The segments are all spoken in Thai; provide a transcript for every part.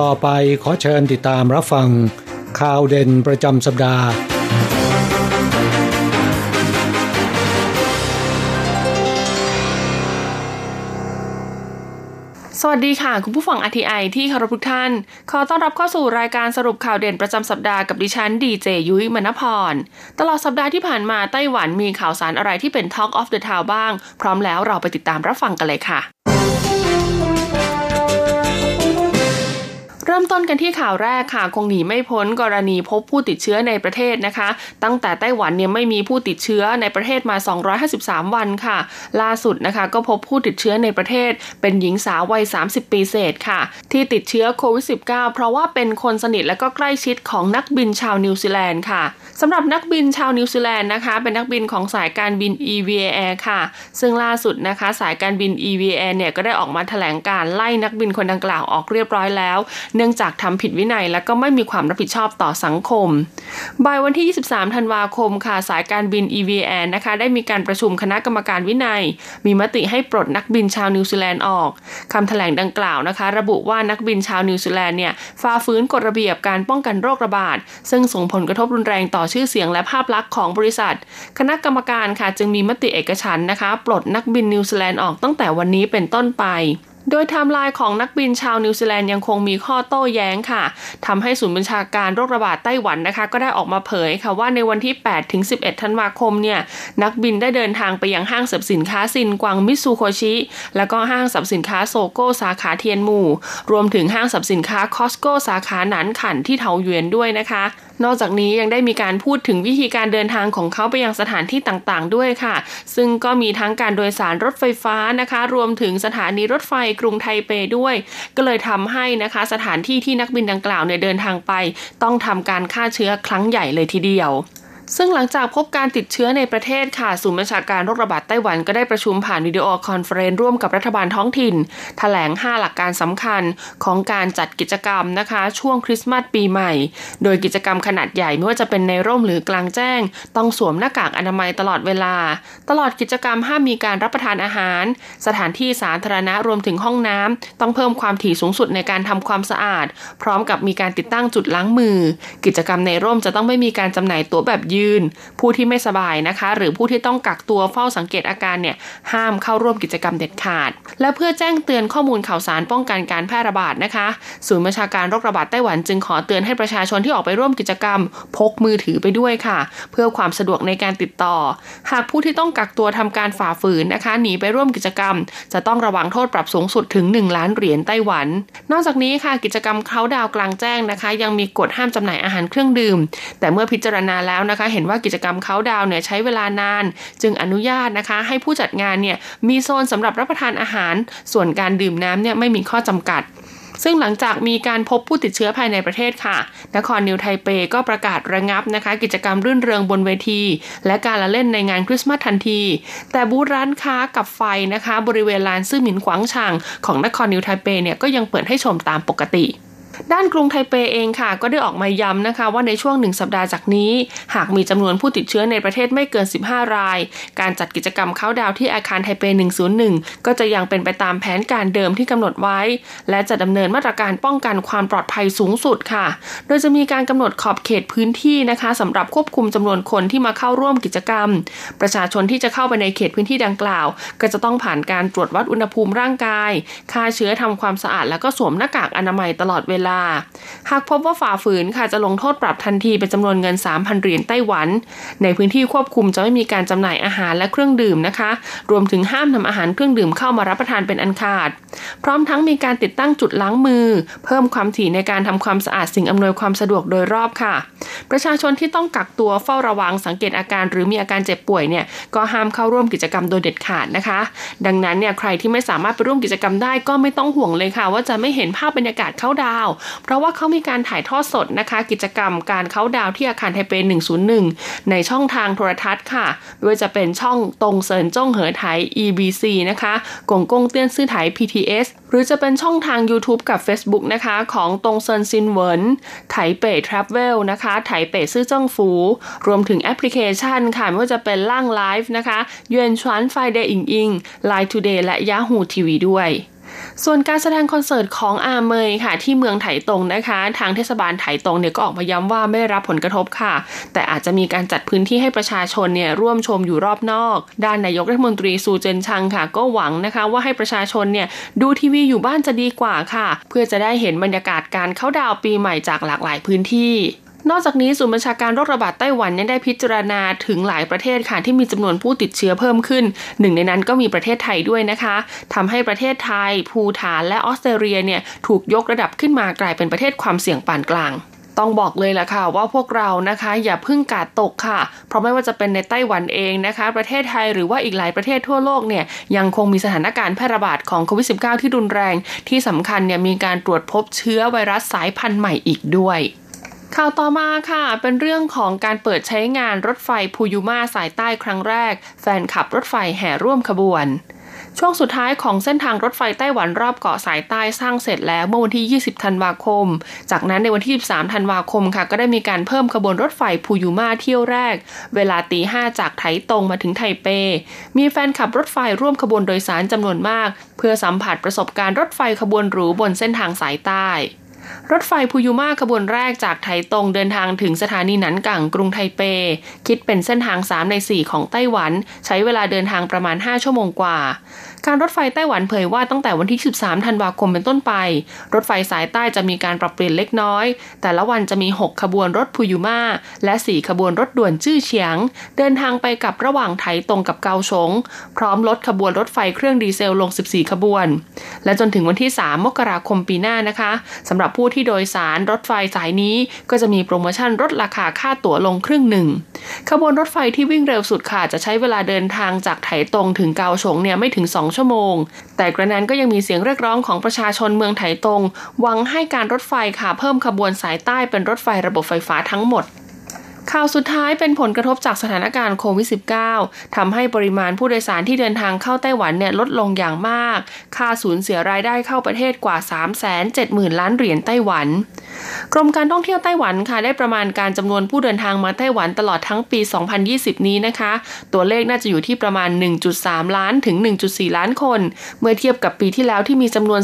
ต่อไปขอเชิญติดตามรับฟัง ข่าวเด่นประจำสัปดาห์ สวัสดีค่ะ คุณผู้ฟัง RTI ที่เคารพทุกท่าน ขอต้อนรับเข้าสู่รายการสรุปข่าวเด่นประจำสัปดาห์กับดิฉันดีเจยุ้ยมณพร ตลอดสัปดาห์ที่ผ่านมาไต้หวันมีข่าวสารอะไรที่เป็น Talk of the Town บ้าง พร้อมแล้วเราไปติดตามรับฟังกันเลยค่ะ เริ่มต้นกันที่ข่าวแรกค่ะ คงหนีไม่พ้นกรณีพบผู้ติดเชื้อในประเทศนะคะ ตั้งแต่ไต้หวันเนี่ยไม่มีผู้ติดเชื้อในประเทศมา 253 วันค่ะ ล่าสุดนะคะก็พบผู้ติดเชื้อในประเทศ เป็นหญิงสาววัย 30 ปีเศษค่ะ ที่ติดเชื้อโควิด -19 เพราะว่าเป็นคนสนิทและก็ใกล้ชิดของนักบินชาวนิวซีแลนด์ค่ะ สำหรับนักบินชาวนิวซีแลนด์นะคะเป็นนักบินของสายการบิน EVA Air ค่ะ ซึ่งล่าสุดนะคะสายการบิน EVA Air เนี่ยก็ได้ออกมาแถลงการณ์ไล่นักบินคนดังกล่าวออกเรียบร้อยแล้ว เนื่องจากทำผิดวินัยและก็ไม่มีความรับผิดชอบต่อสังคมบ่ายวันที่ 23 ธันวาคมค่ะสายการบิน EVA Air นะคะได้มีการประชุมคณะกรรมการวินัย มีมติให้ปลดนักบินชาวนิวซีแลนด์ออกคำแถลงดังกล่าวนะคะ ระบุว่านักบินชาวนิวซีแลนด์เนี่ยฝ่าฝืนกฎระเบียบการป้องกันโรคระบาดซึ่งส่งผลกระทบรุนแรงต่อชื่อเสียงและภาพลักษณ์ของบริษัท คณะกรรมการค่ะจึงมีมติเอกฉันท์นะคะ ปลดนักบินนิวซีแลนด์ออกตั้งแต่วันนี้เป็นต้นไปโดยไทม์ไลน์ของนักบินชาวนิวซีแลนด์ยังคงมีข้อโต้แย้งค่ะทำให้ศูนย์บัญชาการโรคระบาดไต้หวันนะคะ ก็ได้ออกมาเผยค่ะว่าในวันที่ 8 ถึง 11 ธันวาคมเนี่ย นักบินได้เดินทางไปยังห้างสรรพสินค้าซินกวางมิตซูโคชิ แล้วก็ห้างสรรพสินค้า SOGO สาขาเทียนหมู่ รวมถึงห้างสรรพสินค้า Costco สาขาหนานขันที่เทาเยวนด้วยนะคะ นอกจากนี้ยังได้มีการพูดถึงวิธีการเดินทางของเขาไปยังสถานที่ต่างๆ ด้วยค่ะ ซึ่งก็มีทั้งการโดยสารรถไฟฟ้านะคะ รวมถึงสถานีรถไฟกรุงไทเปด้วย ก็เลยทำให้นะคะสถานที่ที่นักบินดังกล่าวเนี่ยเดินทางไป ต้องทำการฆ่าเชื้อครั้งใหญ่เลยทีเดียว ซึ่งหลังจากพบการติดเชื้อในประเทศค่ะศูนย์บัญชาการโรคระบาดไต้หวันก็ได้ประชุมผ่าน video conference ร่วมกับรัฐบาลท้องถิ่นแถลง 5 หลักการสำคัญของการจัดกิจกรรมนะคะ ช่วงคริสต์มาสปีใหม่ โดยกิจกรรมขนาดใหญ่ไม่ว่าจะเป็นในร่มหรือกลางแจ้ง ต้องสวมหน้ากากอนามัยตลอดเวลา ตลอดกิจกรรมห้ามมีการรับประทานอาหาร สถานที่สาธารณะรวมถึงห้องน้ำต้องเพิ่มความถี่สูงสุดในการทำความสะอาด พร้อมกับมีการติดตั้งจุดล้างมือ กิจกรรมในร่มจะต้องไม่มีการจำหน่ายตั๋วแบบยืน ผู้ที่ไม่สบายนะคะ หรือผู้ที่ต้องกักตัวเฝ้าสังเกตอาการเนี่ยห้ามเข้าร่วมกิจกรรมเด็ดขาด และเพื่อแจ้งเตือนข้อมูลข่าวสารป้องกันการแพร่ระบาดนะคะศูนย์บัญชาการโรคระบาดไต้หวันจึงขอเตือนให้ประชาชนที่ออกไปร่วมกิจกรรม พกมือถือไปด้วยค่ะ เพื่อความสะดวกในการติดต่อ หากผู้ที่ต้องกักตัวทำการฝ่าฝืนนะคะหนีไปร่วมกิจกรรม จะต้องระวังโทษปรับสูงสุดถึง 1 ล้านเหรียญไต้หวัน นอกจากนี้ค่ะกิจกรรมเขาดาวกลางแจ้งนะคะ ยังมีกฎห้ามจำหน่ายอาหารเครื่องดื่ม แต่เมื่อพิจารณาแล้วนะคะเห็นว่ากิจกรรมเขาดาวเนี่ยใช้เวลานาน จึงอนุญาตนะคะ ให้ผู้จัดงานเนี่ยมีโซนสำหรับรับประทานอาหาร ส่วนการดื่มน้ำเนี่ยไม่มีข้อจำกัดซึ่งหลังจากมีการพบผู้ติดเชื้อภายในประเทศค่ะ นครนิวไทเปก็ประกาศระงับนะคะ กิจกรรมรื่นเริงบนเวที และการละเล่นในงานคริสต์มาสทันที แต่บูธร้านค้ากับไฟนะคะ บริเวณลาน市民廣場ของนครนิวไทเปเนี่ยก็ยังเปิดให้ชมตามปกติ ด้านกรุงไทเปเองค่ะ ก็ได้ออกมาย้ำนะคะ ว่าในช่วงหนึ่งสัปดาห์จากนี้ หากมีจำนวนผู้ติดเชื้อในประเทศไม่เกิน 15 ราย การจัดกิจกรรมเข้าดาวที่อาคารไทเป 101 ก็จะยังเป็นไปตามแผนการเดิมที่กำหนดไว้ และจะดำเนินมาตรการป้องกันความปลอดภัยสูงสุดค่ะ โดยจะมีการกำหนดขอบเขตพื้นที่นะคะสำหรับควบคุมจำนวนคนที่มาเข้าร่วมกิจกรรม ประชาชนที่จะเข้าไปในเขตพื้นที่ดังกล่าว ก็จะต้องผ่านการตรวจวัดอุณหภูมิร่างกาย ฆ่าเชื้อทำความสะอาดแล้วก็สวมหน้ากากอนามัยตลอดเวลาา หากพบว่าฝ่าฝืนค่ะจะลงโทษปรับทันทีเป็นจำนวนเงิน 3,000 เหรียญไต้หวัน ในพื้นที่ควบคุมจะไม่มีการจำหน่ายอาหารและเครื่องดื่มนะคะ รวมถึงห้ามนำอาหารเครื่องดื่มเข้ามารับประทานเป็นอันขาด พร้อมทั้งมีการติดตั้งจุดล้างมือ เพิ่มความถี่ในการทำความสะอาดสิ่งอำนวยความสะดวกโดยรอบค่ะ ประชาชนที่ต้องกักตัวเฝ้าระวังสังเกตอาการ หรือมีอาการเจ็บป่วยเนี่ยก็ห้ามเข้าร่วมกิจกรรมโดยเด็ดขาดนะคะ ดังนั้นเนี่ยใครที่ไม่สามารถไปร่วมกิจกรรมได้ก็ไม่ต้องห่วงเลยค่ะ ว่าจะไม่เห็นภาพบรรยากาศเข้าดาวเพราะว่าเขามีการถ่ายทอดสดนะคะ กิจกรรมการเข้าดาวที่อาคารไทเป 101 ในช่องทางโทรทัศน์ค่ะไม่ว่าจะเป็นช่อง東森綜合台 EBC นะคะ公共電視台 PTS หรือจะเป็นช่องทาง YouTube กับ Facebook นะคะของ東森新聞 ไถเป่ Travel นะคะ台北市政府 รวมถึงแอปพลิเคชันค่ะไม่ว่าจะเป็นล่างไลฟ์นะคะ遠傳 friDay 影音 LINE TODAY และ Yahoo TV ด้วย ส่วนการแสดงคอนเสิร์ตของอาเมยค่ะ ที่เมืองไถตงนะคะ ทางเทศบาลไถตงเนี่ยก็ออกมาย้ำว่าไม่รับผลกระทบค่ะ แต่อาจจะมีการจัดพื้นที่ให้ประชาชนเนี่ยร่วมชมอยู่รอบนอก ด้านนายกรัฐมนตรีซูเจินชังค่ะ ก็หวังนะคะว่าให้ประชาชนเนี่ยดูทีวีอยู่บ้านจะดีกว่าค่ะ เพื่อจะได้เห็นบรรยากาศการเข้าดาวปีใหม่จากหลากหลายพื้นที่ นอกจากนี้ศูนย์บัญชาการโรคระบาดไต้หวันยังได้พิจารณาถึงหลายประเทศค่ะที่มีจำนวนผู้ติดเชื้อเพิ่มขึ้น หนึ่งในนั้นก็มีประเทศไทยด้วยนะคะทำให้ประเทศไทย ภูฐานและออสเตรเลียเนี่ยถูกยกระดับขึ้นมากลายเป็นประเทศความเสี่ยงปานกลางต้องบอกเลยล่ะค่ะว่าพวกเรานะคะอย่าพึ่งกาดตกค่ะ เพราะไม่ว่าจะเป็นในไต้หวันเองนะคะ ประเทศไทยหรือว่าอีกหลายประเทศทั่วโลกเนี่ยยังคงมีสถานการณ์แพร่ระบาดของโควิด -19 ที่รุนแรง ที่สำคัญเนี่ยมีการตรวจพบเชื้อไวรัสสายพันธุ์ใหม่อีกด้วย ข่าวต่อมาค่ะ เป็นเรื่องของการเปิดใช้งานรถไฟพูยูมาสายใต้ครั้งแรก แฟนขับรถไฟแห่ร่วมขบวน ช่วงสุดท้ายของเส้นทางรถไฟไต้หวันรอบเกาะสายใต้สร้างเสร็จแล้วเมื่อวันที่ 20 ธันวาคม จากนั้นในวันที่23ธันวาคมค่ะ ก็ได้มีการเพิ่มขบวนรถไฟพูยูมาเที่ยวแรก เวลาตีห้าจากไถตรงมาถึงไทเป มีแฟนขับรถไฟร่วมขบวนโดยสารจำนวนมาก เพื่อสัมผัสประสบการณ์รถไฟขบวนหรูบนเส้นทางสายใต้ รถไฟพูยูมาขบวนแรกจากไถตรงเดินทางถึงสถานีหนันกังกรุงไทเป คิดเป็นเส้นทาง 3 ใน 4 ของไต้หวัน ใช้เวลาเดินทางประมาณ 5 ชั่วโมงกว่า การรถไฟไต้หวันเผยว่าตั้งแต่วันที่ 13 ธันวาคมเป็นต้นไป รถไฟสายใต้จะมีการปรับเปลี่ยนเล็กน้อย แต่ละวันจะมี 6 ขบวนรถพูยูมาและ 4 ขบวนรถด่วนจื้อเฉียง เดินทางไปกับระหว่างไถตรงกับเกาชง พร้อมลดขบวนรถไฟเครื่องดีเซลลง 14 ขบวน และจนถึงวันที่ 3 มกราคมปีหน้านะคะสำหรับผู้ที่โดยสารรถไฟสายนี้ก็จะมีโปรโมชั่นลดราคาค่าตั๋วลงครึ่งหนึ่งขบวนรถไฟที่วิ่งเร็วสุดค่ะจะใช้เวลาเดินทางจากไถตรงถึงเกาฉงเนี่ยไม่ถึง 2ชั่วโมง แต่กระนั้นก็ยังมีเสียงเรียกร้องของประชาชนเมืองไถตรงหวังให้การรถไฟค่ะเพิ่มขบวนสายใต้เป็นรถไฟระบบไฟฟ้าทั้งหมด ข่าวสุดท้ายเป็นผลกระทบจากสถานการณ์โควิด -19 ทำให้ปริมาณผู้โดยสารที่เดินทางเข้าไต้หวันเนี่ยลดลงอย่างมาก ค่าสูญเสียรายได้เข้าประเทศกว่า 370,000 ล้านเหรียญไต้หวัน กรมการท่องเที่ยวไต้หวันค่ะได้ประมาณการจำนวนผู้เดินทางมาไต้หวันตลอดทั้งปี 2020 นี้นะคะ ตัวเลขน่าจะอยู่ที่ประมาณ 1.3 ล้านถึง 1.4 ล้านคน เมื่อเทียบกับปีที่แล้วที่มีจำนวน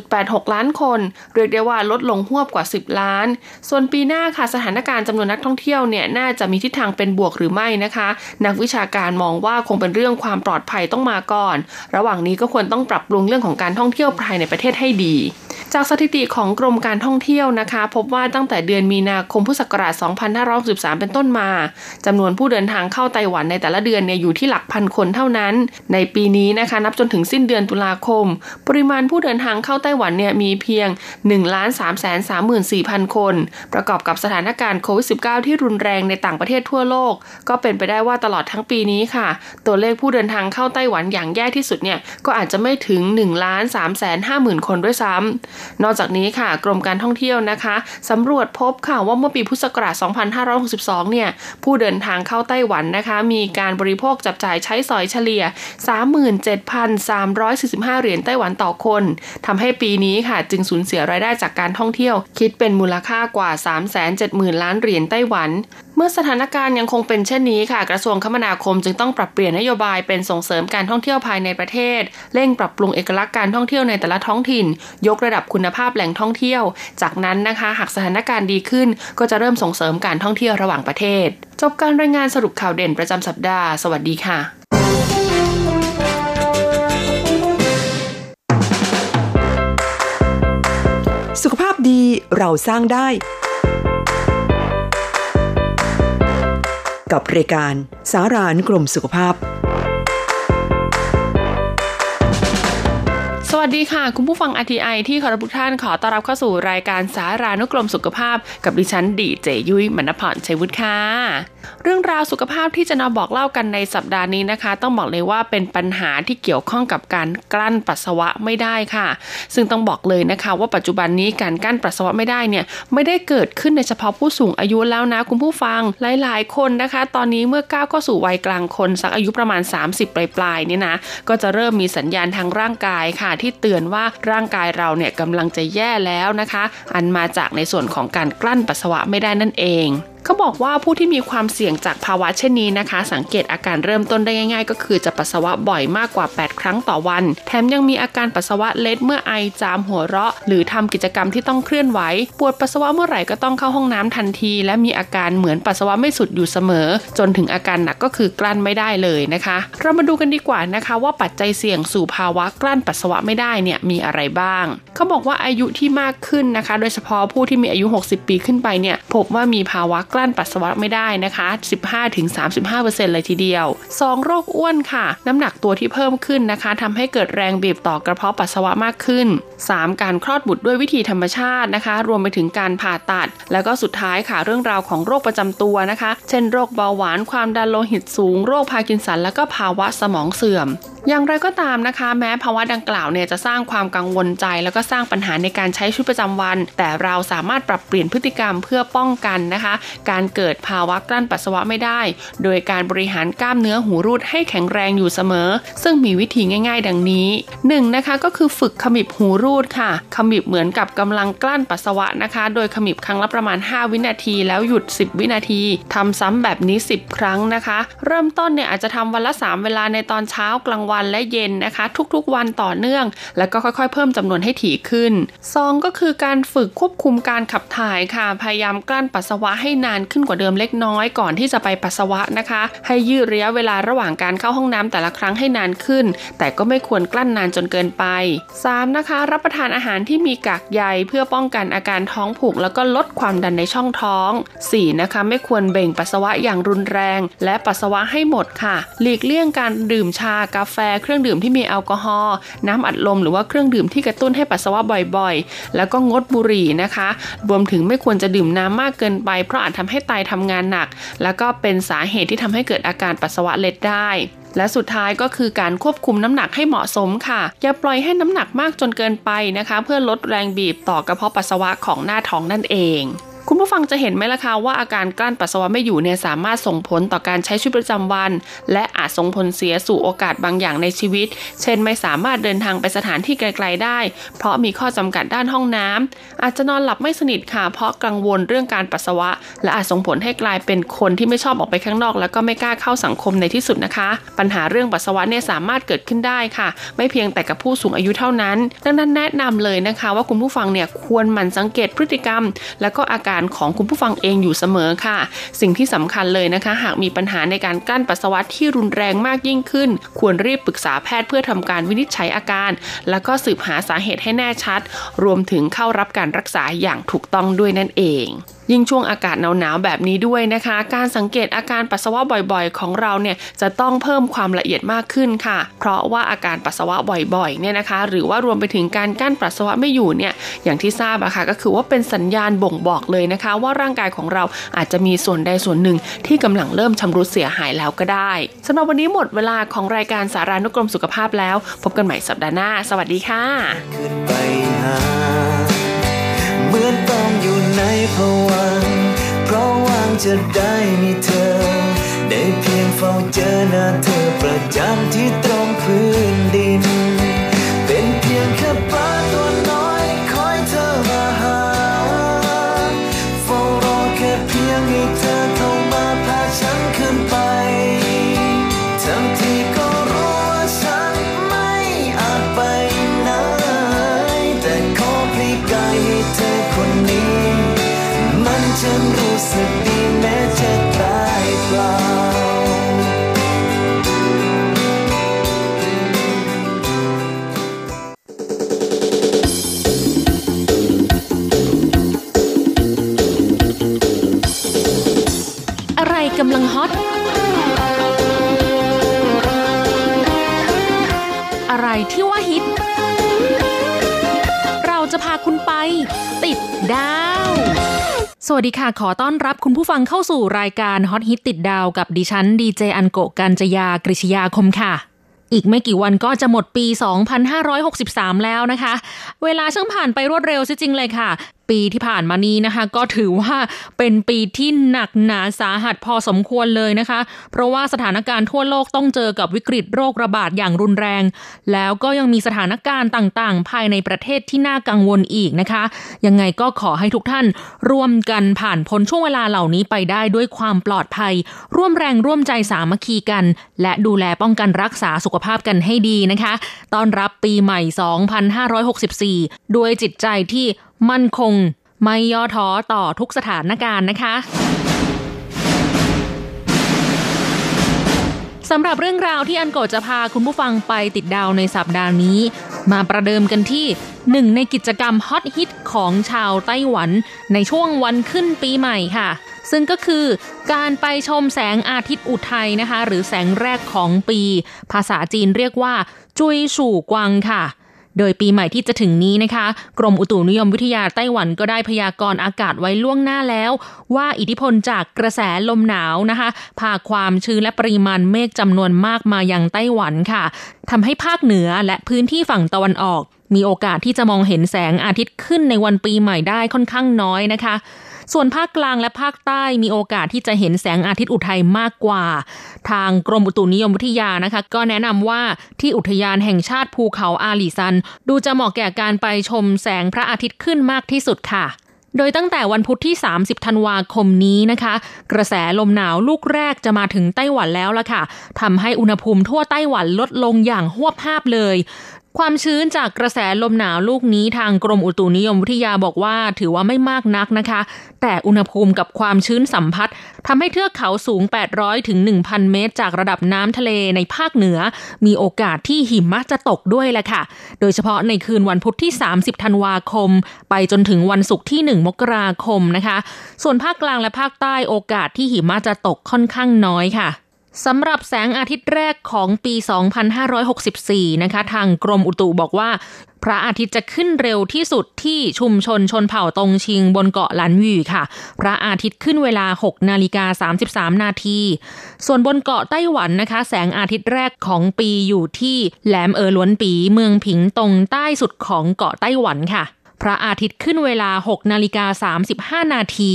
11.86 ล้านคน เรียกได้ว่าลดลงหวบกว่า 10 ล้าน ส่วนปีหน้าค่ะสถานการณ์จำนวนนักท่องเที่ยวเนี่ยน่าจะมีทิศทางเป็นบวกหรือไม่นะคะ นักวิชาการมองว่าคงเป็นเรื่องความปลอดภัยต้องมาก่อน ระหว่างนี้ก็ควรต้องปรับปรุงเรื่องของการท่องเที่ยวภายในประเทศให้ดี จากสถิติของกรมการท่องเที่ยวนะคะ พบว่าตั้งแต่เดือนมีนาคมพุทธศักราช 2563 เป็นต้นมาจำนวนผู้เดินทางเข้าไต้หวันในแต่ละเดือนเนี่ยอยู่ที่หลักพันคนเท่านั้น ในปีนี้นะคะนับจนถึงสิ้นเดือนตุลาคม ปริมาณผู้เดินทางเข้าไต้หวันเนี่ยมีเพียง1 3 3 4 0 0 0 คน ประกอบกับสถานการณ์โควิด -19 ที่รุนแรงในต่างประเทศทั่วโลก ก็เป็นไปได้ว่าตลอดทั้งปีนี้ค่ะ ตัวเลขผู้เดินทางเข้าไต้หวันอย่างแย่ที่สุดเนี่ยก็อาจจะไม่ถึง1ล้าน3แสน5หมื่นคนด้วยซ้ำนอกจากนี้ค่ะ กรมการท่องเที่ยวนะคะสำรวจพบค่ะว่าเมื่อปีพุทธศักราช 2562 เนี่ย ผู้เดินทางเข้าไต้หวันนะคะ มีการบริโภคจับจ่ายใช้สอยเฉลี่ย 37,345 เหรียญไต้หวันต่อคนทำให้ปีนี้ค่ะ จึงสูญเสียรายได้จากการท่องเที่ยว คิดเป็นมูลค่ากว่า 370,000 ล้านเหรียญไต้หวัน เมื่อสถานการณ์ยังคงเป็นเช่นนี้ค่ะ กระทรวงคมนาคมจึงต้องปรับเปลี่ยนนโยบายเป็นส่งเสริมการท่องเที่ยวภายในประเทศ เร่งปรับปรุงเอกลักษณ์การท่องเที่ยวในแต่ละท้องถิ่น ยกระดับคุณภาพแหล่งท่องเที่ยว จากนั้นนะคะ หากสถานการณ์ดีขึ้น ก็จะเริ่มส่งเสริมการท่องเที่ยวระหว่างประเทศ จบการรายงานสรุปข่าวเด่นประจำสัปดาห์ สวัสดีค่ะสุขภาพดีเราสร้างได้ กับรายการสารานกรมสุขภาพ วัสดีค่ะ คุณผู้ฟังอทีไอที่ขอรับทุกท่านขอต้อนรับเข้าสู่รายการสารานุกรมสุขภาพ กับดิฉันดีเจยุ้ยมณพรชัยวุฒิค่ะ เรื่องราวสุขภาพที่จะนำบอกเล่ากันในสัปดาห์นี้นะคะ ต้องบอกเลยว่าเป็นปัญหาที่เกี่ยวข้องกับการกลั้นปัสสาวะไม่ได้ค่ะ ซึ่งต้องบอกเลยนะคะ ว่าปัจจุบันนี้การกลั้นปัสสาวะไม่ได้เนี่ยไม่ได้เกิดขึ้นในเฉพาะผู้สูงอายุแล้วนะคุณผู้ฟังหลาย ๆ คนนะคะ ตอนนี้เมื่อก้าวเข้าสู่วัยกลางคนสักอายุประมาณ 30 ปลายๆนี่นะก็จะเริ่มมีสัญญาณทางร่างกายค่ะที่เตือนว่าร่างกายเราเนี่ยกำลังจะแย่แล้วนะคะ อันมาจากในส่วนของการกลั้นปัสสาวะไม่ได้นั่นเอง เขาบอกว่าผู้ที่มีความเสี่ยงจากภาวะเช่นนี้นะคะ สังเกตอาการเริ่มต้นได้ง่าย ๆ ก็คือจะปัสสาวะบ่อยมากกว่า 8 ครั้งต่อวัน แถมยังมีอาการปัสสาวะเล็ดเมื่อไอจามหัวเราะ หรือทำกิจกรรมที่ต้องเคลื่อนไหว ปวดปัสสาวะเมื่อไหร่ก็ต้องเข้าห้องน้ำทันที และมีอาการเหมือนปัสสาวะไม่สุดอยู่เสมอ จนถึงอาการหนักก็คือกลั้นไม่ได้เลยนะคะ เรามาดูกันดีกว่านะคะว่าปัจจัยเสี่ยงสู่ภาวะกลั้นปัสสาวะไม่ได้เนี่ยมีอะไรบ้าง เขาบอกว่าอายุที่มากขึ้นนะคะ โดยเฉพาะผู้ที่มีอายุ 60 ปีขึ้นไปเนี่ยพบว่ามีภาวะกลั้นปัสสาวะไม่ได้นะคะ 15-35%เลยทีเดียว 2. โรคอ้วนค่ะ น้ำหนักตัวที่เพิ่มขึ้นนะคะทำให้เกิดแรงบีบต่อกระเพาะปัสสาวะมากขึ้น 3. การคลอดบุตรด้วยวิธีธรรมชาตินะคะ รวมไปถึงการผ่าตัด แล้วก็สุดท้ายค่ะเรื่องราวของโรคประจำตัวนะคะ เช่นโรคเบาหวานความดันโลหิตสูง โรคพาร์กินสัน และก็ภาวะสมองเสื่อม อย่างไรก็ตามนะคะ แม้ภาวะดังกล่าวเนี่ยจะสร้างความกังวลใจ แล้วก็สร้างปัญหาในการใช้ชีวิตประจำวัน แต่เราสามารถปรับเปลี่ยนพฤติกรรมเพื่อป้องกันนะคะ การเกิดภาวะกลั้นปัสสาวะไม่ได้ โดยการบริหารกล้ามเนื้อหูรูดให้แข็งแรงอยู่เสมอ ซึ่งมีวิธีง่าย ๆ ดังนี้ 1นนะคะก็คือฝึกขมิบหูรูดค่ะขมิบเหมือนกับกำลังกลั้นปัสสาวะนะคะ โดยขมิบครั้งละประมาณ 5 วินาที แล้วหยุด 10 วินาทีทำซ้ำแบบนี้ 10 ครั้งนะคะ เริ่มต้นเนี่ยอาจจะทำวันละ 3 เวลาในตอนเช้ากลางวันวันและเย็นนะคะ ทุกๆวันต่อเนื่อง แล้วก็ค่อยๆ เพิ่มจำนวนให้ถี่ขึ้น 2 ก็คือการฝึกควบคุมการขับถ่ายค่ะ พยายามกลั้นปัสสาวะให้นานขึ้นกว่าเดิมเล็กน้อยก่อนที่จะไปปัสสาวะนะคะ ให้ยืดระยะเวลาระหว่างการเข้าห้องน้ำแต่ละครั้งให้นานขึ้น แต่ก็ไม่ควรกลั้นนานจนเกินไป 3. นะคะ รับประทานอาหารที่มีกากใยเพื่อป้องกันอาการท้องผูก แล้วก็ลดความดันในช่องท้อง 4. นะคะ ไม่ควรเบ่งปัสสาวะอย่างรุนแรง และปัสสาวะให้หมดค่ะ หลีกเลี่ยงการดื่มชากาแฟเครื่องดื่มที่มีแอลกอฮอล์น้ำอัดลมหรือว่าเครื่องดื่มที่กระตุ้นให้ปัสสาวะบ่อยๆ แล้วก็งดบุหรี่นะคะ รวมถึงไม่ควรจะดื่มน้ำมากเกินไป เพราะอาจทำให้ไตทำงานหนัก แล้วก็เป็นสาเหตุที่ทำให้เกิดอาการปัสสาวะเล็ดได้และสุดท้ายก็คือการควบคุมน้ำหนักให้เหมาะสมค่ะ อย่าปล่อยให้น้ำหนักมากจนเกินไปนะคะ เพื่อลดแรงบีบต่อกระเพาะปัสสาวะของหน้าท้องนั่นเอง คุณผู้ฟังจะเห็นไหมล่ะคะว่าอาการกลั้นปัสสาวะไม่อยู่เนี่ยสามารถส่งผลต่อการใช้ชีวิตประจำวัน และอาจส่งผลเสียสู่โอกาสบางอย่างในชีวิต เช่นไม่สามารถเดินทางไปสถานที่ไกล ๆ ได้ เพราะมีข้อจำกัดด้านห้องน้ำอาจจะนอนหลับไม่สนิทค่ะ เพราะกังวลเรื่องการปัสสาวะ และอาจส่งผลให้กลายเป็นคนที่ไม่ชอบออกไปข้างนอก แล้วก็ไม่กล้าเข้าสังคมในที่สุดนะคะ ปัญหาเรื่องปัสสาวะเนี่ยสามารถเกิดขึ้นได้ค่ะ ไม่เพียงแต่กับผู้สูงอายุเท่านั้น ดังนั้นแนะนำเลยนะคะ ว่าคุณผู้ฟังเนี่ยควรหมั่นสังเกตพฤติกรรม และก็อาการของคุณผู้ฟังเองอยู่เสมอค่ะ สิ่งที่สำคัญเลยนะคะ หากมีปัญหาในการกั้นปัสสาวะที่รุนแรงมากยิ่งขึ้น ควรรีบปรึกษาแพทย์เพื่อทำการวินิจฉัยอาการ แล้วก็สืบหาสาเหตุให้แน่ชัด รวมถึงเข้ารับการรักษาอย่างถูกต้องด้วยนั่นเอง ยิ่งช่วงอากาศหนาวๆแบบนี้ด้วยนะคะ การสังเกตอาการปัสสาวะบ่อยๆ ของเราเนี่ยจะต้องเพิ่มความละเอียดมากขึ้นค่ะ เพราะว่าอาการปัสสาวะบ่อยๆเนี่ยนะคะ หรือว่ารวมไปถึงการกั้นปัสสาวะไม่อยู่เนี่ยอย่างที่ทราบอะค่ะก็คือว่าเป็นสัญญาณบ่งบอกเลยนะคะ ว่าร่างกายของเราอาจจะมีส่วนใดส่วนหนึ่ง ที่กำลังเริ่มชำรุดเสียหายแล้วก็ได้สำหรับวันนี้หมดเวลาของรายการสารานุกรมสุขภาพแล้ว พบกันใหม่สัปดาห์หน้า สวัสดีค่ะ เหมือนต้องอยู่ในผวังเพราะหวังจะได้มีเธอ ได้เพียงเฝ้าเจอหน้าเธอประจำที่ตรงพื้นดินำลังฮอต อะไรที่ว่าฮิต เราจะพาคุณไป ติดดาว สวัสดีค่ะ ขอต้อนรับคุณผู้ฟังเข้าสู่รายการฮอตฮิตติดดาวกับดิฉันดีเจอันโกกัญจยากริชยาคมค่ะอีกไม่กี่วันก็จะหมดปี 2563 แล้วนะคะ เวลาช่างผ่านไปรวดเร็วจริงๆเลยค่ะ ปีที่ผ่านมานี้นะคะ ก็ถือว่าเป็นปีที่หนักหนาสาหัสพอสมควรเลยนะคะ เพราะว่าสถานการณ์ทั่วโลกต้องเจอกับวิกฤตโรคระบาดอย่างรุนแรง แล้วก็ยังมีสถานการณ์ต่างๆ ภายในประเทศที่น่ากังวลอีกนะคะ ยังไงก็ขอให้ทุกท่านร่วมกันผ่านพ้นช่วงเวลาเหล่านี้ไปได้ด้วยความปลอดภัย ร่วมแรงร่วมใจสามัคคีกัน และดูแลป้องกันรักษาสุขภาพกันให้ดีนะคะ ต้อนรับปีใหม่ 2564 ด้วยจิตใจที่ มั่นคง ไม่ย่อท้อต่อทุกสถานการณ์นะคะสำหรับเรื่องราวที่อันโกจะพาคุณผู้ฟังไปติดดาวในสัปดาห์นี้ มาประเดิมกันที่หนึ่งในกิจกรรมฮอตฮิตของชาวไต้หวัน ในช่วงวันขึ้นปีใหม่ค่ะ ซึ่งก็คือการไปชมแสงอาทิตย์อุทัยนะคะ หรือแสงแรกของปี ภาษาจีนเรียกว่า จุยสู่กวางค่ะ โดยปีใหม่ที่จะถึงนี้นะคะ กรมอุตุนิยมวิทยาไต้หวันก็ได้พยากรณ์อากาศไว้ล่วงหน้าแล้ว ว่าอิทธิพลจากกระแสลมหนาวนะคะ พาความชื้นและปริมาณเมฆจำนวนมากมายังไต้หวันค่ะทำให้ภาคเหนือและพื้นที่ฝั่งตะวันออก มีโอกาสที่จะมองเห็นแสงอาทิตย์ขึ้นในวันปีใหม่ได้ค่อนข้างน้อยนะคะ ส่วนภาคกลางและภาคใต้มีโอกาสที่จะเห็นแสงอาทิตย์อุทัยมากกว่า ทางกรมอุตุนิยมวิทยานะคะ ก็แนะนำว่าที่อุทยานแห่งชาติภูเขาอาลีซัน ดูจะเหมาะแก่การไปชมแสงพระอาทิตย์ขึ้นมากที่สุดค่ะโดยตั้งแต่วันพุธที่ 30 ธันวาคมนี้นะคะ กระแสลมหนาวลูกแรกจะมาถึงไต้หวันแล้วล่ะค่ะทำให้อุณหภูมิทั่วไต้หวันลดลงอย่างหวบภาพเลย ความชื้นจากกระแสลมหนาวลูกนี้ทางกรมอุตุนิยมวิทยาบอกว่าถือว่าไม่มากนักนะคะ แต่อุณหภูมิกับความชื้นสัมผัสทำให้เทือกเขาสูง 800ถึง1,000 เมตร จากระดับน้ำทะเลในภาคเหนือ มีโอกาสที่หิมะจะตกด้วยแหละค่ะ โดยเฉพาะในคืนวันพุธที่ 30 ธันวาคม ไปจนถึงวันศุกร์ที่ 1 มกราคมนะคะ ส่วนภาคกลางและภาคใต้โอกาสที่หิมะจะตกค่อนข้างน้อยค่ะ สำหรับแสงอาทิตย์แรกของปี 2564 นะคะ ทางกรมอุตุบอกว่า พระอาทิตย์จะขึ้นเร็วที่สุดที่ชุมชนชนเผ่าตงชิงบนเกาะหลันหวี่ค่ะ พระอาทิตย์ขึ้นเวลา 6 นาฬิกา 33 นาที ส่วนบนเกาะไต้หวันนะคะ แสงอาทิตย์แรกของปีอยู่ที่แหลมเออล้วนปีเมืองผิงตงใต้สุดของเกาะไต้หวันค่ะ พระอาทิตย์ขึ้นเวลา 6 นาฬิกา 35 นาที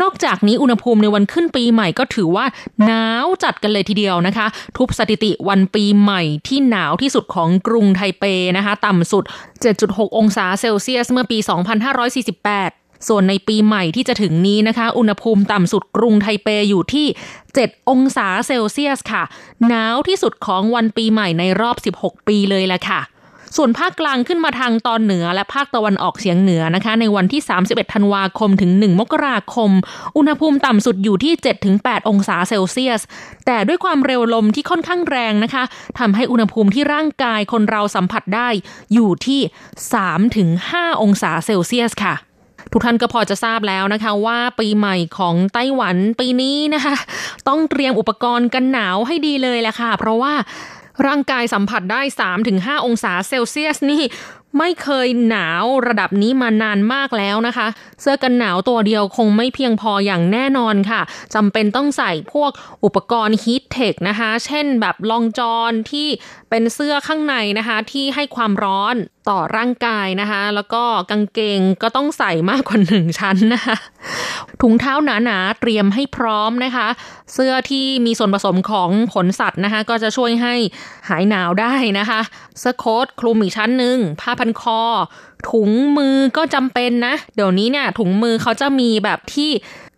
นอกจากนี้อุณหภูมิในวันขึ้นปีใหม่ก็ถือว่าหนาวจัดกันเลยทีเดียวนะคะ ทุบสถิติวันปีใหม่ที่หนาวที่สุดของกรุงไทเปนะคะ ต่ำสุด 7.6 องศาเซลเซียสเมื่อปี 2548ส่วนในปีใหม่ที่จะถึงนี้นะคะ อุณหภูมิต่ำสุดกรุงไทเปอยู่ที่ 7 องศาเซลเซียสค่ะ หนาวที่สุดของวันปีใหม่ในรอบ 16 ปีเลยละค่ะ ส่วนภาคกลางขึ้นมาทางตอนเหนือและภาคตะวันออกเฉียงเหนือนะคะ ในวันที่ 31 ธันวาคมถึง 1 มกราคม อุณหภูมิต่ำสุดอยู่ที่ 7-8 องศาเซลเซียส แต่ด้วยความเร็วลมที่ค่อนข้างแรงนะคะทำให้อุณหภูมิที่ร่างกายคนเราสัมผัสได้อยู่ที่ 3-5 องศาเซลเซียสค่ะทุกท่านก็พอจะทราบแล้วนะคะว่าปีใหม่ของไต้หวันปีนี้นะคะ ต้องเตรียมอุปกรณ์กันหนาวให้ดีเลยแหละค่ะ เพราะว่า ร่างกายสัมผัสได้ 3-5 องศาเซลเซียสนี่ไม่เคยหนาวระดับนี้มานานมากแล้วนะคะ เสื้อกันหนาวตัวเดียวคงไม่เพียงพออย่างแน่นอนค่ะจำเป็นต้องใส่พวกอุปกรณ์ฮีทเทคนะคะ เช่นแบบลองจอนที่เป็นเสื้อข้างในนะคะ ที่ให้ความร้อนต่อร่างกายนะคะ แล้วก็กางเกงก็ต้องใส่มากกว่าหนึ่งชั้นนะคะถุงเท้าหนาๆเตรียมให้พร้อมนะคะ เสื้อที่มีส่วนผสมของขนสัตว์นะคะ ก็จะช่วยให้หายหนาวได้นะคะ เสื้อโค้ทคลุมอีกชั้นหนึ่งผ้าพันคอ ถุงมือก็จำเป็นนะ เดี๋ยวนี้เนี่ยถุงมือเขาจะมีแบบที่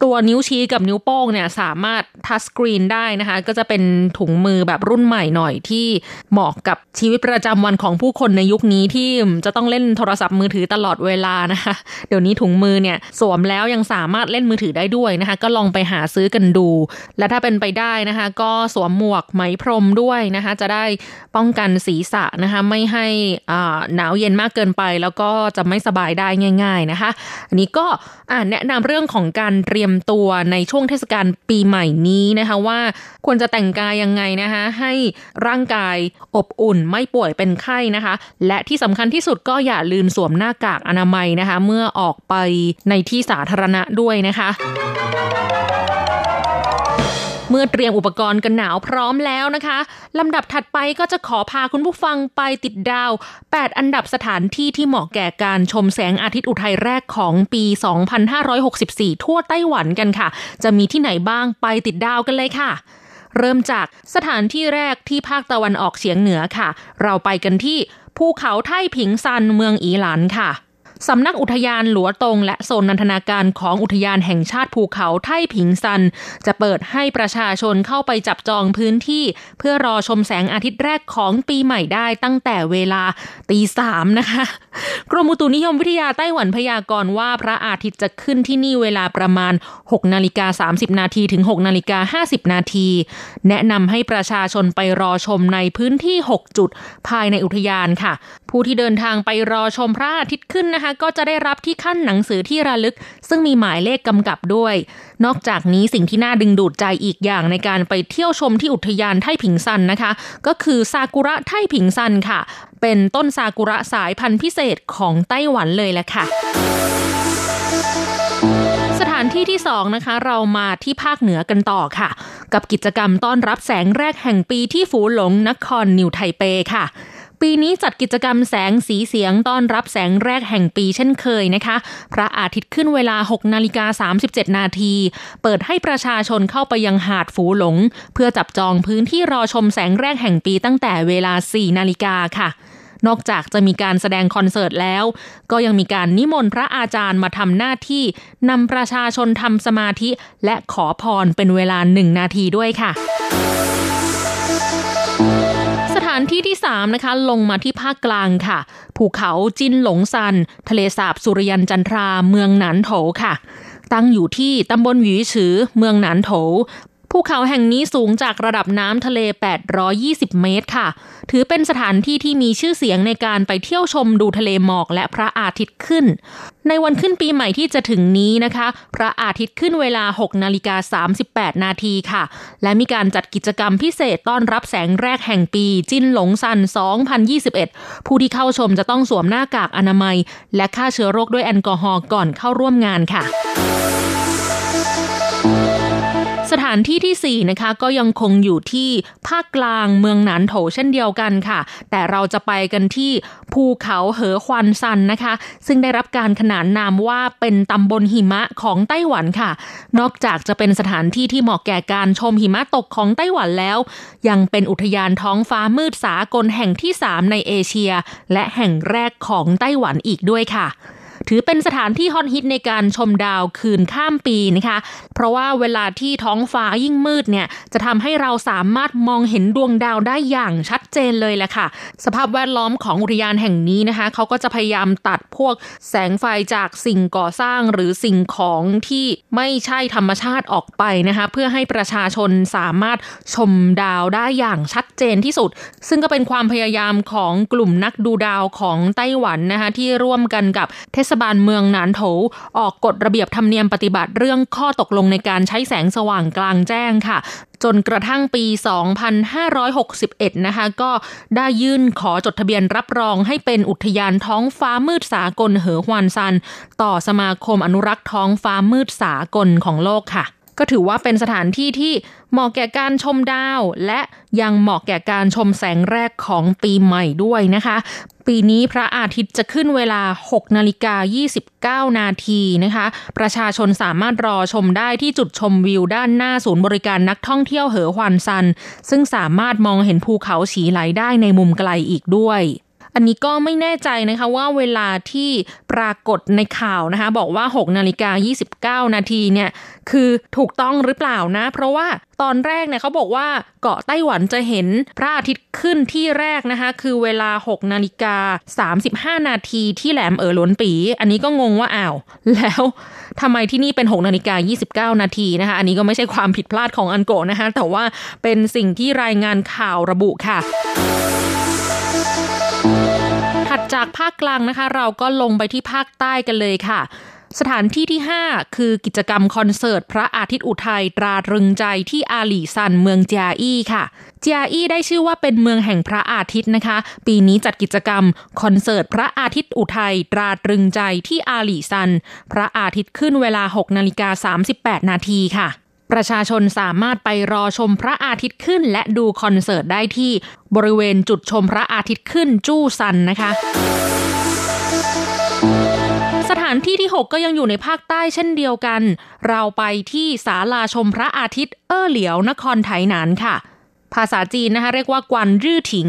ตัวนิ้วชี้กับนิ้วโป้งเนี่ยสามารถทัชสกรีนได้นะคะ ก็จะเป็นถุงมือแบบรุ่นใหม่หน่อยที่เหมาะกับชีวิตประจำวันของผู้คนในยุคนี้ที่จะต้องเล่นโทรศัพท์มือถือตลอดเวลานะคะ เดี๋ยวนี้ถุงมือเนี่ยสวมแล้วยังสามารถเล่นมือถือได้ด้วยนะคะ ก็ลองไปหาซื้อกันดู และถ้าเป็นไปได้นะคะ ก็สวมหมวกไหมพรมด้วยนะคะ จะได้ป้องกันศีรษะนะคะ ไม่ให้อ่าหนาวเย็นมากเกินไป แล้วก็จะไม่สบายได้ง่าย ๆนะคะ อันนี้ก็อ่าแนะนำเรื่องของการเตรียมำตัวในช่วงเทศกาลปีใหม่นี้นะคะว่าควรจะแต่งกายยังไงนะคะให้ร่างกายอบอุ่นไม่ป่วยเป็นไข้นะคะ และที่สำคัญที่สุดก็อย่าลืมสวมหน้ากากอนามัยนะคะ เมื่อออกไปในที่สาธารณะด้วยนะคะ เมื่อเตรียมอุปกรณ์กันหนาวพร้อมแล้วนะคะลำดับถัดไปก็จะขอพาคุณผู้ฟังไปติดดาว 8 อันดับสถานที่ที่เหมาะแก่การชมแสงอาทิตย์อุทัยแรกของปี 2564 ทั่วไต้หวันกันค่ะ จะมีที่ไหนบ้างไปติดดาวกันเลยค่ะ เริ่มจากสถานที่แรกที่ภาคตะวันออกเฉียงเหนือค่ะ เราไปกันที่ภูเขาไท่ผิงซันเมืองอีหลันค่ะ สำนักอุทยานหลัวตง และโซนนันทนาการของอุทยานแห่งชาติภูเขาไท่ผิงซัน จะเปิดให้ประชาชนเข้าไปจับจองพื้นที่ เพื่อรอชมแสงอาทิตย์แรกของปีใหม่ได้ตั้งแต่เวลาตีสามนะคะ กรมอุตุนิยมวิทยาไต้หวันพยากรณ์ว่าพระอาทิตย์จะขึ้นที่นี่เวลาประมาณ 6 นาฬิกา 30 นาทีถึง 6 นาฬิกา 50 นาที แนะนำให้ประชาชนไปรอชมในพื้นที่ 6 จุด ภายในอุทยานค่ะ ผู้ที่เดินทางไปรอชมพระอาทิตย์ขึ้นนะคะก็จะได้รับที่ขั้นหนังสือที่ระลึก ซึ่งมีหมายเลขกำกับด้วย นอกจากนี้สิ่งที่น่าดึงดูดใจอีกอย่างในการไปเที่ยวชมที่อุทยานไทผิงซันนะคะ ก็คือซากุระไทผิงซันค่ะ เป็นต้นซากุระสายพันธุ์พิเศษของไต้หวันเลยแหละค่ะสถานที่ที่สองนะคะเรามาที่ภาคเหนือกันต่อค่ะ กับกิจกรรมต้อนรับแสงแรกแห่งปีที่ฝูหลงนครนิวไทเปค่ะ ปีนี้จัดกิจกรรมแสงสีเสียงต้อนรับแสงแรกแห่งปีเช่นเคยนะคะ พระอาทิตย์ขึ้นเวลา 6 นาฬิกา 37 นาที เปิดให้ประชาชนเข้าไปยังหาดฝูหลง เพื่อจับจองพื้นที่รอชมแสงแรกแห่งปีตั้งแต่เวลา 4 นาฬิกาค่ะนอกจากจะมีการแสดงคอนเสิร์ตแล้ว ก็ยังมีการนิมนต์พระอาจารย์มาทำหน้าที่นำประชาชนทำสมาธิ และขอพรเป็นเวลาหนึ่งนาทีด้วยค่ะ นที่ที่ 3 นะคะ ลงมาที่ภาคกลางค่ะ ภูเขาจินหลงซัน ทะเลสาบสุริยันจันทรา เมืองหนานโถค่ะ ตั้งอยู่ที่ตำบลหวีฉือ เมืองหนานโถ ภูเขาแห่งนี้สูงจากระดับน้ำทะเล 820 เมตรค่ะ ถือเป็นสถานที่ที่มีชื่อเสียงในการไปเที่ยวชมดูทะเลหมอกและพระอาทิตย์ขึ้น ในวันขึ้นปีใหม่ที่จะถึงนี้นะคะ พระอาทิตย์ขึ้นเวลา 6 นาฬิกา 38 นาทีค่ะ และมีการจัดกิจกรรมพิเศษต้อนรับแสงแรกแห่งปี จินหลงซัน 2021 ผู้ที่เข้าชมจะต้องสวมหน้ากากอนามัย และฆ่าเชื้อโรคด้วยแอลกอฮอล์ก่อนเข้าร่วมงานค่ะ สถานที่ที่ 4 นะคะก็ยังคงอยู่ที่ภาคกลางเมืองหนานโถเช่นเดียวกันค่ะ แต่เราจะไปกันที่ภูเขาเหอควันซันนะคะ ซึ่งได้รับการขนานนามว่าเป็นตำบลหิมะของไต้หวันค่ะ นอกจากจะเป็นสถานที่ที่เหมาะแก่การชมหิมะตกของไต้หวันแล้ว ยังเป็นอุทยานท้องฟ้ามืดสากลแห่งที่ 3 ในเอเชีย และแห่งแรกของไต้หวันอีกด้วยค่ะ ถือเป็นสถานที่ฮอตฮิตในการชมดาวคืนข้ามปีนะคะ เพราะว่าเวลาที่ท้องฟ้ายิ่งมืดเนี่ยจะทำให้เราสามารถมองเห็นดวงดาวได้อย่างชัดเจนเลยแหละค่ะ สภาพแวดล้อมของอุทยานแห่งนี้นะคะเขาก็จะพยายามตัดพวกแสงไฟจากสิ่งก่อสร้างหรือสิ่งของที่ไม่ใช่ธรรมชาติออกไปนะคะเพื่อให้ประชาชนสามารถชมดาวได้อย่างชัดเจนที่สุด ซึ่งก็เป็นความพยายามของกลุ่มนักดูดาวของไต้หวันนะคะที่ร่วมกันกับเทศบาลเมืองหนานโถออกกฎระเบียบธรรมเนียมปฏิบัติเรื่องข้อตกลงในการใช้แสงสว่างกลางแจ้งค่ะ จนกระทั่งปี 2561 นะคะ ก็ได้ยื่นขอจดทะเบียนรับรองให้เป็นอุทยานท้องฟ้ามืดสากลเหอฮวานซัน ต่อสมาคมอนุรักษ์ท้องฟ้ามืดสากลของโลกค่ะ ก็ถือว่าเป็นสถานที่ที่เหมาะแก่การชมดาว และยังเหมาะแก่การชมแสงแรกของปีใหม่ด้วยนะคะ ปีนี้พระอาทิตย์จะขึ้นเวลา 6 นาฬิกา 29 นาทีนะคะ ประชาชนสามารถรอชมได้ที่จุดชมวิวด้านหน้าศูนย์บริการนักท่องเที่ยวเหอฮวานซัน ซึ่งสามารถมองเห็นภูเขาฉีไหลได้ในมุมไกลอีกด้วย อันนี้ก็ไม่แน่ใจนะคะว่าเวลาที่ปรากฏในข่าวนะคะ บอกว่า 6 นาฬิกา 29 นาทีเนี่ย คือถูกต้องหรือเปล่านะ เพราะว่าตอนแรกเนี่ยเขาบอกว่าเกาะไต้หวันจะเห็นพระอาทิตย์ขึ้นที่แรกนะคะ คือเวลา 6 นาฬิกา 35 นาทีที่แหลมเอ๋อหลวนปี อันนี้ก็งงว่าอ้าว แล้วทำไมที่นี่เป็น 6 นาฬิกา 29 นาทีนะคะ อันนี้ก็ไม่ใช่ความผิดพลาดของอันโกนะคะ แต่ว่าเป็นสิ่งที่รายงานข่าวระบุค่ะ ถัดจากภาคกลางนะคะ เราก็ลงไปที่ภาคใต้กันเลยค่ะสถานที่ที่ 5 คือกิจกรรมคอนเสิร์ต พระอาทิตย์อุทัยตราตรึงใจที่อาหลีซันเมืองเจียอี้ค่ะเจียอี้ได้ชื่อว่าเป็นเมืองแห่งพระอาทิตย์นะคะ ปีนี้จัดกิจกรรมคอนเสิร์ต พระอาทิตย์อุทัยตราตรึงใจที่อาหลีซัน พระอาทิตย์ขึ้นเวลา 6 นาฬิกา 38 นาทีค่ะ ประชาชนสามารถไปรอชมพระอาทิตย์ขึ้น และดูคอนเสิร์ตได้ที่บริเวณจุดชมพระอาทิตย์ขึ้นจู้ซันนะคะสถานที่ที่ 6 ก็ยังอยู่ในภาคใต้เช่นเดียวกัน เราไปที่ศาลาชมพระอาทิตย์เอ้อเหลียวนครไถหนานค่ะ ภาษาจีนนะคะเรียกว่ากวนรื่อถิง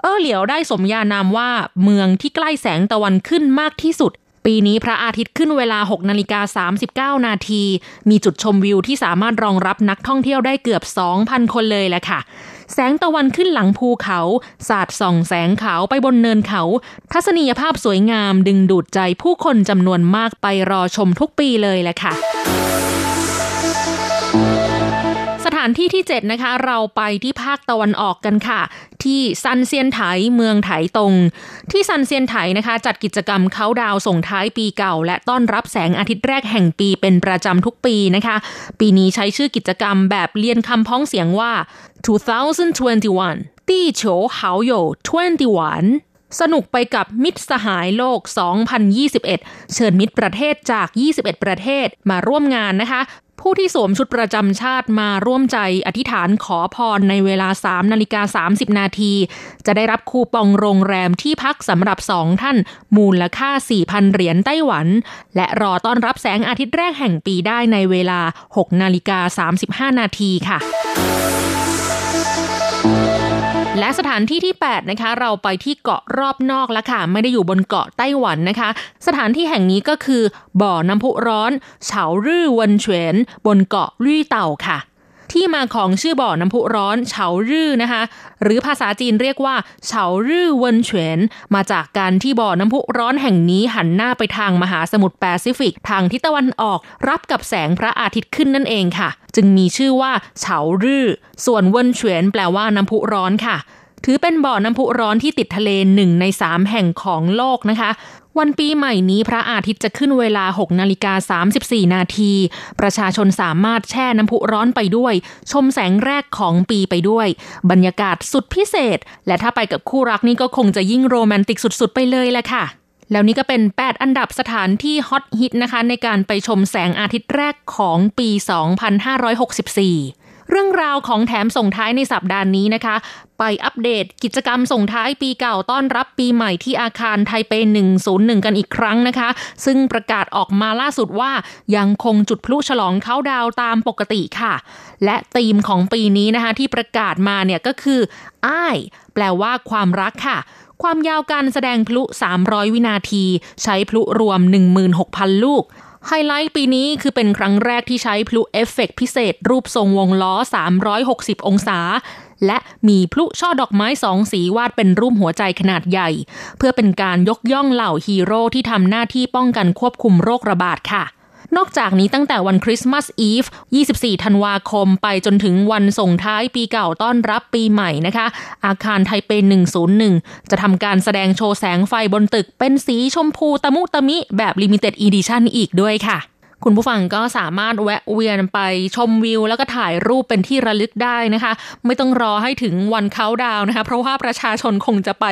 เอ้อเหลียวได้สมญานามว่าเมืองที่ใกล้แสงตะวันขึ้นมากที่สุด ปีนี้พระอาทิตย์ขึ้นเวลา 6 นาฬิกา 39 นาที มีจุดชมวิวที่สามารถรองรับนักท่องเที่ยวได้เกือบ 2,000 คนเลยแหละค่ะ แสงตะวันขึ้นหลังภูเขา สาดส่องแสงขาวไปบนเนินเขา ทัศนียภาพสวยงามดึงดูดใจผู้คนจำนวนมากไปรอชมทุกปีเลยแหละค่ะ ถานที่ที่ 7 นะคะ เราไปที่ภาคตะวันออกกันค่ะ ที่ซันเซียนไถเมืองไถตง ที่ซันเซียนไถนะคะ จัดกิจกรรมเขาดาวส่งท้ายปีเก่า และต้อนรับแสงอาทิตย์แรกแห่งปีเป็นประจำทุกปีนะคะ ปีนี้ใช้ชื่อกิจกรรมแบบเลียนคำพ้องเสียงว่า 2021ตี้โฉ好友21สนุกไปกับมิตรสหายโลก 2021 เชิญมิตรประเทศจาก 21 ประเทศมาร่วมงานนะคะ ผู้ที่สวมชุดประจำชาติมาร่วมใจอธิษฐานขอพรในเวลา 3 นาฬิกา 30 นาที จะได้รับคูปองโรงแรมที่พักสำหรับสองท่าน มูลค่า 4,000 เหรียญไต้หวัน และรอต้อนรับแสงอาทิตย์แรกแห่งปีได้ในเวลา 6 นาฬิกา 35 นาทีค่ะ และสถานที่ที่ 8 นะคะ เราไปที่เกาะรอบนอกแล้วค่ะ ไม่ได้อยู่บนเกาะไต้หวันนะคะ สถานที่แห่งนี้ก็คือ บ่อน้ำพุร้อนเฉารื่อวนเฉวนบนเกาะรี่เต่าค่ะ ที่มาของชื่อบ่อน้ำพุร้อนเฉารื่อนะคะ หรือภาษาจีนเรียกว่าเฉารื่อวนเฉวนมาจากการที่บ่อน้ำพุร้อนแห่งนี้หันหน้าไปทางมหาสมุทรแปซิฟิกทางทิศตะวันออก รับกับแสงพระอาทิตย์ขึ้นนั่นเองค่ะ จึงมีชื่อว่าเฉารื่อ ส่วนวนเฉวนแปลว่าน้ำพุร้อนค่ะถือเป็นบ่อน้ำพุร้อนที่ติดทะเลหนึ่งในสามแห่งของโลกนะคะ วันปีใหม่นี้พระอาทิตย์จะขึ้นเวลา 6 นาฬิกา 34 นาที ประชาชนสามารถแช่น้ำพุร้อนไปด้วย ชมแสงแรกของปีไปด้วย บรรยากาศสุดพิเศษ และถ้าไปกับคู่รักนี่ก็คงจะยิ่งโรแมนติกสุดๆ ไปเลยแหละค่ะ แล้วนี่ก็เป็น 8 อันดับสถานที่ฮอตฮิตนะคะ ในการไปชมแสงอาทิตย์แรกของปี 2564 เรื่องราวของแถมส่งท้ายในสัปดาห์นี้นะคะ ไปอัปเดตกิจกรรมส่งท้ายปีเก่าต้อนรับปีใหม่ที่อาคารไทเป 101 กันอีกครั้งนะคะ ซึ่งประกาศออกมาล่าสุดว่ายังคงจุดพลุฉลองเข้าดาวตามปกติค่ะ และธีมของปีนี้นะคะที่ประกาศมาเนี่ยก็คือ愛แปลว่าความรักค่ะความยาวการแสดงพลุ 300 วินาที ใช้พลุรวม 16,000 ลูก ไฮไลท์ปีนี้คือเป็นครั้งแรกที่ใช้พลุเอฟเฟกพิเศษ รูปทรงวงล้อ 360 องศา และมีพลุช่อดอกไม้สองสีวาดเป็นรูปหัวใจขนาดใหญ่ เพื่อเป็นการยกย่องเหล่าฮีโร่ที่ทำหน้าที่ป้องกันควบคุมโรคระบาดค่ะ นอกจากนี้ตั้งแต่วันคริสต์มาสอีฟ 24 ธันวาคม ไปจนถึงวันส่งท้ายปีเก่าต้อนรับปีใหม่นะคะ อาคารไทเป 101 จะทำการแสดงโชว์แสงไฟบนตึกเป็นสีชมพูตะมุตะมิแบบลิมิเต็ดเอ dition อีกด้วยค่ะ คุณผู้ฟังก็สามารถแวะเวียนไปชมวิว แล้วก็ถ่ายรูปเป็นที่ระลึกได้นะคะ ไม่ต้องรอให้ถึงวันเขาดาวนะคะ เพราะว่าประชาชนคงจะไป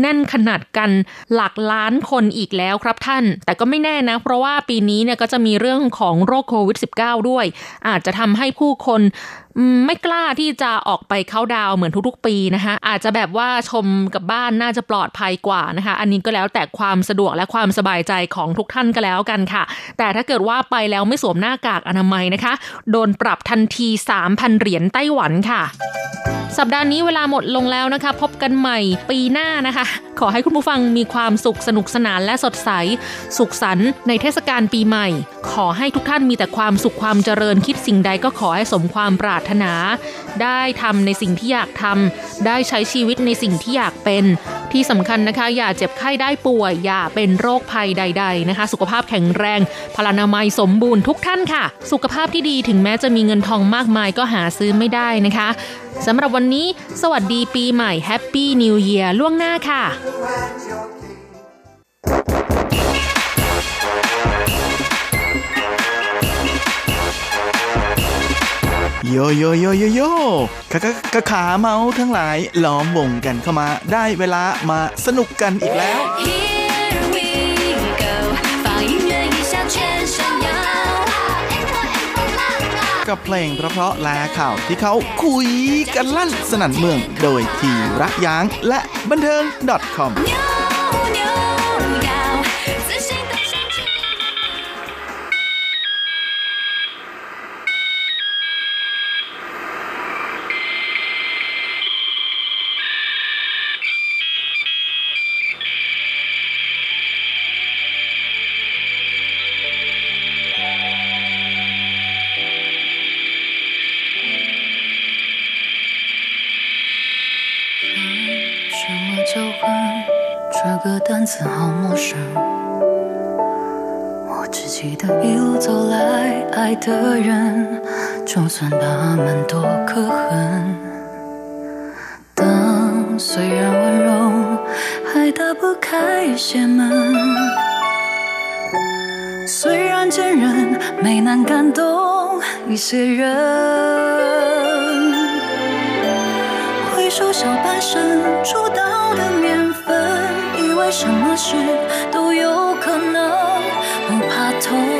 แน่นขนัดกันหลักล้านคนอีกแล้วครับท่าน แต่ก็ไม่แน่นะ เพราะว่าปีนี้เนี่ยก็จะมีเรื่องของโรคโควิด -19 ด้วย อาจจะทำให้ผู้คน ไม่กล้าที่จะออกไปเข้าดาวเหมือนทุกๆ ปีนะคะอาจจะแบบว่าชมกับบ้านน่าจะปลอดภัยกว่านะคะ อันนี้ก็แล้วแต่ความสะดวกและความสบายใจของทุกท่านก็แล้วกันค่ะ แต่ถ้าเกิดว่าไปแล้วไม่สวมหน้ากากอนามัยนะคะ โดนปรับทันที 3,000 เหรียญไต้หวันค่ะสัปดาห์นี้เวลาหมดลงแล้วนะคะ พบกันใหม่ปีหน้านะคะ ขอให้คุณผู้ฟังมีความสุขสนุกสนานและสดใส สุขสันต์ในเทศกาลปีใหม่ ขอให้ทุกท่านมีแต่ความสุขความเจริญคิดสิ่งใดก็ขอให้สมความปรารถนา ได้ทำในสิ่งที่อยากทำได้ใช้ชีวิตในสิ่งที่อยากเป็น ที่สำคัญนะคะ อย่าเจ็บไข้ได้ป่วย อย่าเป็นโรคภัยใด ๆนะคะ สุขภาพแข็งแรง พลานามัยสมบูรณ์ทุกท่านค่ะ สุขภาพที่ดีถึงแม้จะมีเงินทองมากมายก็หาซื้อไม่ได้นะคะสำหรับวันนี้ สวัสดีปีใหม่ Happy New Year ล่วงหน้าค่ะโยโยโยโยโยขะขาขาเมาทั้งหลายล้อมวงกันเข้ามา ได้เวลามาสนุกกันอีกแล้ว กับเพลงเพราะๆและข่าวที่เขาคุยกันลั่นสนันเมือง โดยทีระยางและบันเทิง .com 就算他们多可恨，当虽然温柔，还打不开一些门，虽然坚韧，没能感动一些人，回首小半生出道的年份，以为什么事都有可能不怕痛。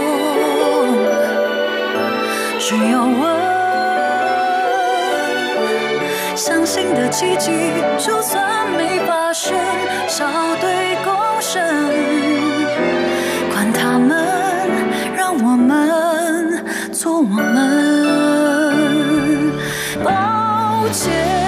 只要问，相信的奇迹就算没发生，笑对共生。管他们，让我们做我们。抱歉。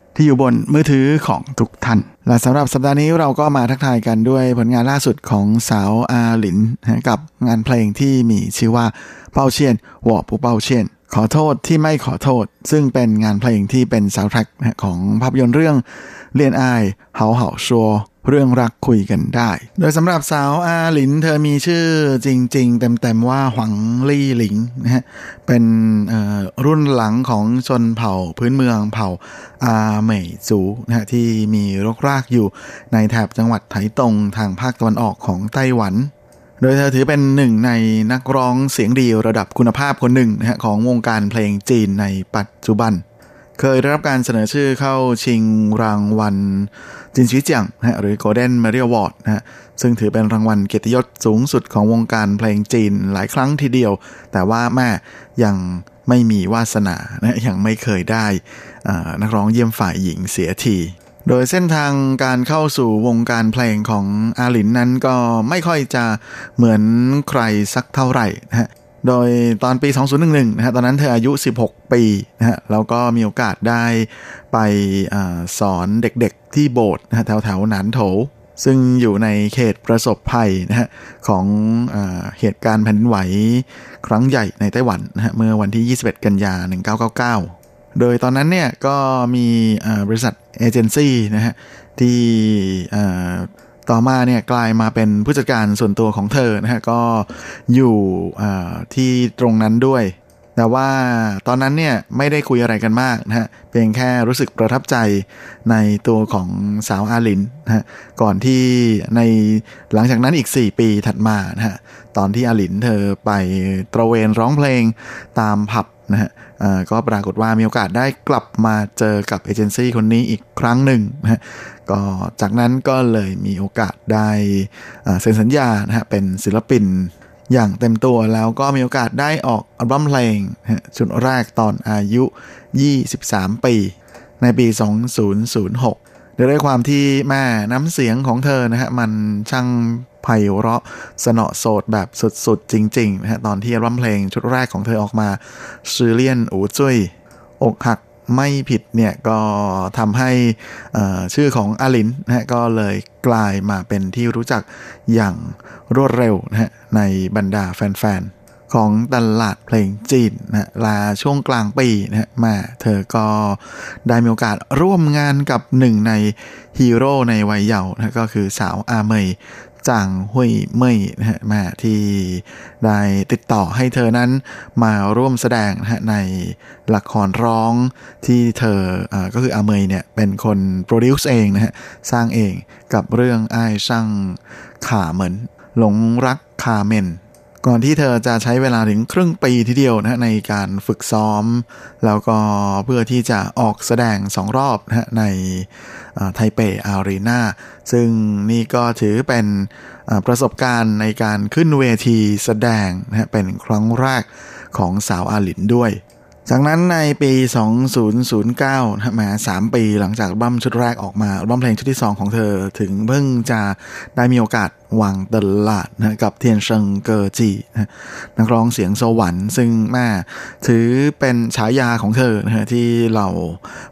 ที่อยู่บนมือถือของทุกท่าน และสำหรับสัปดาห์นี้เราก็มาทักทายกันด้วยผลงานล่าสุดของสาวอาหลิน กับงานเพลงที่มีชื่อว่าเป้าเชียนวอปูเป้าเชียน ขอโทษที่ไม่ขอโทษ ซึ่งเป็นงานเพลงที่เป็นสาวแทร็กของภาพยนตร์เรื่องเลียนอายเฮาเฮาชัว เรื่องรักคุยกันได้ โดยสำหรับสาวอาหลิน เธอมีชื่อจริง ๆ เต็ม ๆ ว่าหวังลี่หลิงนะฮะ เป็นรุ่นหลังของชนเผ่าพื้นเมืองเผ่าอาเหมยจูนะฮะที่มีรกรากอยู่ในแถบจังหวัดไถตงทางภาคตะวันออกของไต้หวัน โดยเธอถือเป็นหนึ่งในนักร้องเสียงดีระดับคุณภาพคนหนึ่งนะฮะของวงการเพลงจีนในปัจจุบัน เคยได้รับการเสนอชื่อเข้าชิงรางวัลจินชีเจียงนะฮะหรือ Golden m e r i Award นะฮะซึ่งถือเป็นรางวัลเกียรติยศสูงสุดของวงการเพลงจีนหลายครั้งทีเดียว แต่ว่าแม่ยังไม่มีวาสนานะยังไม่เคยได้นักร้องเยี่ยมฝ่ายหญิงเสียทีโดยเส้นทางการเข้าสู่วงการเพลงของอาหลินนั้นก็ไม่ค่อยจะเหมือนใครสักเท่าไหร่นะฮะ โดยตอนปี 2011นะฮะตอนนั้นเธออายุ 16 ปีนะฮะแล้วก็มีโอกาสได้ไปอสอนเด็กๆที่โบสถ์นะฮะแถวๆหนานโถซึ่งอยู่ในเขตประสบภัยนะฮะของอเหตุการณ์แผ่นดินไหวครั้งใหญ่ในไต้หวันนะฮะเมื่อวันที่ 21 กันยา 1999 โดยตอนนั้นเนี่ยก็มีบริษัทเอเจนซี่นะฮะที่ ต่อมาเนี่ยกลายมาเป็นผู้จัดการส่วนตัวของเธอนะฮะก็อยู่ที่ตรงนั้นด้วย แต่ว่าตอนนั้นเนี่ยไม่ได้คุยอะไรกันมากนะฮะเพียงแค่รู้สึกประทับใจในตัวของสาวอาลินนะฮะก่อนที่ในหลังจากนั้นอีก 4 ปีถัดมานะฮะตอนที่อาลินเธอไปตระเวนร้องเพลงตามผับนะฮะ ก็ปรากฏว่ามีโอกาสได้กลับมาเจอกับเอเจนซี่คนนี้อีกครั้งหนึ่งนะก็จากนั้นก็เลยมีโอกาสได้เซ็นสัญญานะฮะเป็นศิลปินอย่างเต็มตัวแล้วก็มีโอกาสได้ออกอัลบั้มเพลงชุดแรกตอนอายุ 23 ปี ในปี 2006 ด้วยความที่แม่น้ำเสียงของเธอนะฮะมันช่างไพเราะสนอโสดแบบสุดๆ จริงๆนะฮะตอนที่อัลบั้มเพลงชุดแรกของเธอออกมาชื่อเลียนอูจุ้ยอกหักไม่ผิดเนี่ยก็ทำให้ชื่อของอาลินนะฮะก็เลยกลายมาเป็นที่รู้จักอย่างรวดเร็วนะฮะในบรรดาแฟนๆ ของตลาดเพลงจีนนะฮะลาช่วงกลางปีนะฮะมาเธอก็ได้มีโอกาสร่วมงานกับหนึ่งในฮีโร่ในวัยเยาว์นะก็คือสาวอาเมยจางหุยเมยนะฮะมาที่ได้ติดต่อให้เธอนั้นมาร่วมแสดงนะฮะในละครร้องที่เธออาก็คืออาเมยเนี่ยเป็นคนโปรดิวซ์เองนะฮะสร้างเองกับเรื่องไอ้ช่างขาเหมือนหลงรักคาเมน ก่อนที่เธอจะใช้เวลาถึงครึ่งปีทีเดียวนะในการฝึกซ้อม แล้วก็เพื่อที่จะออกแสดงสองรอบนะในไทเปอารีนาซึ่งนี่ก็ถือเป็นประสบการณ์ในการขึ้นเวทีแสดงนะเป็นครั้งแรกของสาวอาหลินด้วย จากนั้นในปี 2009นะฮะมา3ปีหลังจากบั้มชุดแรกออกมาบั้มเพลงชุดที่ 2 ของเธอถึงเพิ่งจะได้มีโอกาสวางตลาดนะกับเทียนเซิงเกอจีนะนักร้องเสียงสวรรค์ซึ่งแม่ถือเป็นฉายาของเธอนะฮะที่เรา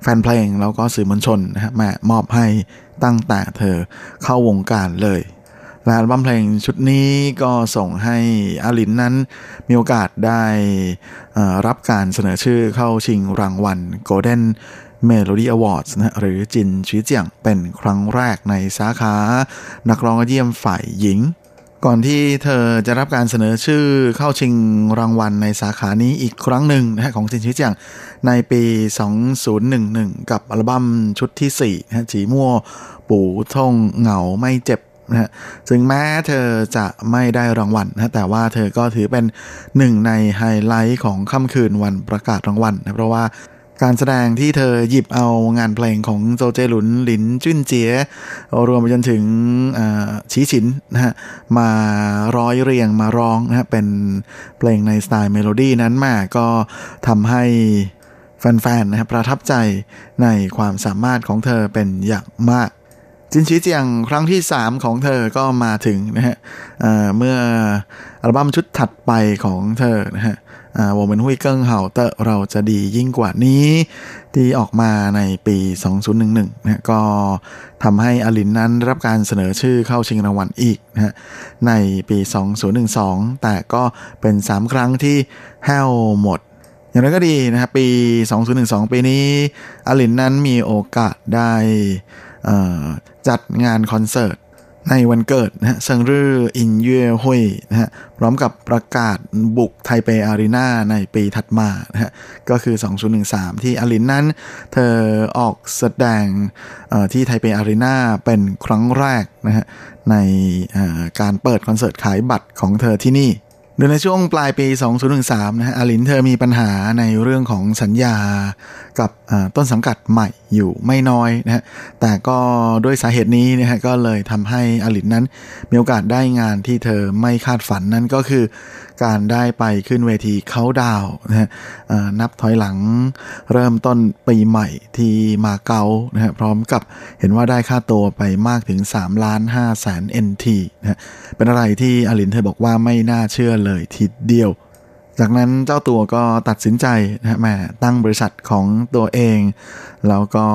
แฟนเพลงแล้วก็สื่อมวลชนนะฮะแม่มอบให้ตั้งแต่เธอเข้าวงการเลย และอัลบั้มเพลงชุดนี้ก็ส่งให้อาลินนั้นมีโอกาสได้รับการเสนอชื่อเข้าชิงรางวัล Golden Melody Awards นะหรือจินชีเจียงเป็นครั้งแรกในสาขา นักร้องยอดเยี่ยมฝ่ายหญิง ก่อนที่เธอจะรับการเสนอชื่อเข้าชิงรางวัลในสาขานี้อีกครั้งหนึ่งนะฮะของจินชีเจียงในปี 2011 กับอัลบั้มชุดที่4นะฮะจีมั่วปู่ท่งเหงาไม่เจ็บ นะฮะถึงแม้เธอจะไม่ได้รางวัลนะแต่ว่าเธอก็ถือเป็นหนึ่งในไฮไลท์ของค่ำคืนวันประกาศรางวัลนะเพราะว่าการแสดงที่เธอหยิบเอางานเพลงของโจเจหลุนหลินจุนเจียรวมไปจนถึงชี้ฉินนะฮะมาร้อยเรียงมาร้องนะฮะเป็นเพลงในสไตล์เมโลดี้นั้นมาก็ทำให้แฟนๆนะครับประทับใจในความสามารถของเธอเป็นอย่างมาก 金曲獎ครั้งที่ 3 ของเธอก็มาถึงนะฮะเมื่ออัลบั้มชุดถัดไปของเธอนะฮะวงเป็นหุยเกิ้งเห่าเตอเราจะดียิ่งกว่านี้ ที่ออกมาในปี 2011นะก็ทำให้อลินนั้นรับการเสนอชื่อเข้าชิงรางวัลอีกนะฮะในปี 2012 แต่ก็เป็น 3 ครั้งที่แห้วหมด อย่างไรก็ดีนะครับปี 2012 ปีนี้อลินนั้นมีโอกาสได้ จัดงานคอนเสิร์ตในวันเกิดนะฮะ生日音樂會นะฮะพร้อมกับประกาศบุกไทเปอารีนาในปีถัดมานะฮะก็คือ 2013 ที่อลินนั้น เธอออกแสดงที่ไทเปอารีนาเป็นครั้งแรกนะฮะในการเปิดคอนเสิร์ตขายบัตรของเธอที่นี่ โดยในช่วงปลายปี 2013 นะฮะอลินเธอมีปัญหาในเรื่องของสัญญากับต้นสังกัดใหม่อยู่ไม่น้อยนะฮะ แต่ก็ด้วยสาเหตุนี้นะฮะก็เลยทำให้อลินนั้นมีโอกาสได้งานที่เธอไม่คาดฝันนั่นก็คือ การได้ไปขึ้นเวทีเขาดาวนะฮะนับถอยหลังเริ่มต้นปีใหม่ที่มาเก๊านะฮะพร้อมกับเห็นว่าได้ค่าตัวไปมากถึง3ล้าน5แสน NT นะฮะเป็นอะไรที่อลินเธอบอกว่าไม่น่าเชื่อเลยทีเดียว จากนั้นเจ้าตัวก็ตัดสินใจนะฮะมาตั้งบริษัทของตัวเอง แล้วก็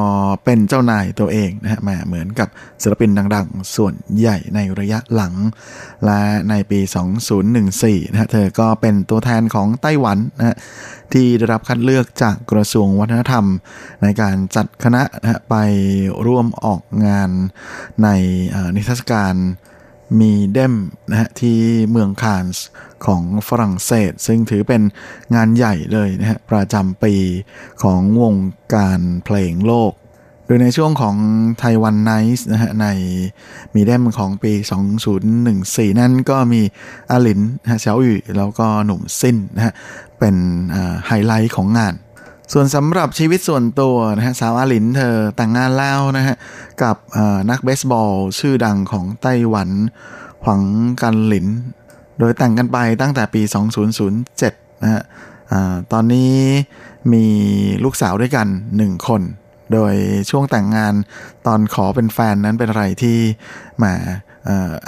เป็นเจ้านายตัวเองนะฮะมาเหมือนกับศิลปินดังๆ ส่วนใหญ่ในระยะหลัง และในปี 2014นะฮะเธอก็เป็นตัวแทนของไต้หวันนะฮะที่ได้รับคัดเลือกจากกระทรวงวัฒนธรรม ในการจัดคณะนะฮะไปร่วมออกงานในนิทรรศการ MIDEM นะฮะที่เมืองคานส์ของฝรั่งเศส ซึ่งถือเป็นงานใหญ่เลยนะฮะประจำปีของวงการเพลงโลก โดยในช่วงของไต้หวัน Night นะฮะใน MIDEM ของปี 2014 นั่นก็มีอาลินนะฮะเฉาอยู่แล้วก็หนุ่มสิ้นนะฮะเป็นไฮไลท์ของงาน ส่วนสำหรับชีวิตส่วนตัวนะฮะสาวอาลินเธอแต่งงานแล้วนะฮะกับนักเบสบอลชื่อดังของไต้หวันหวังกันหลิน โดยแต่งกันไปตั้งแต่ปี 2007 นะฮะตอนนี้มีลูกสาวด้วยกัน 1 คน โดยช่วงแต่งงานตอนขอเป็นแฟนนั้นเป็นอะไรที่แหม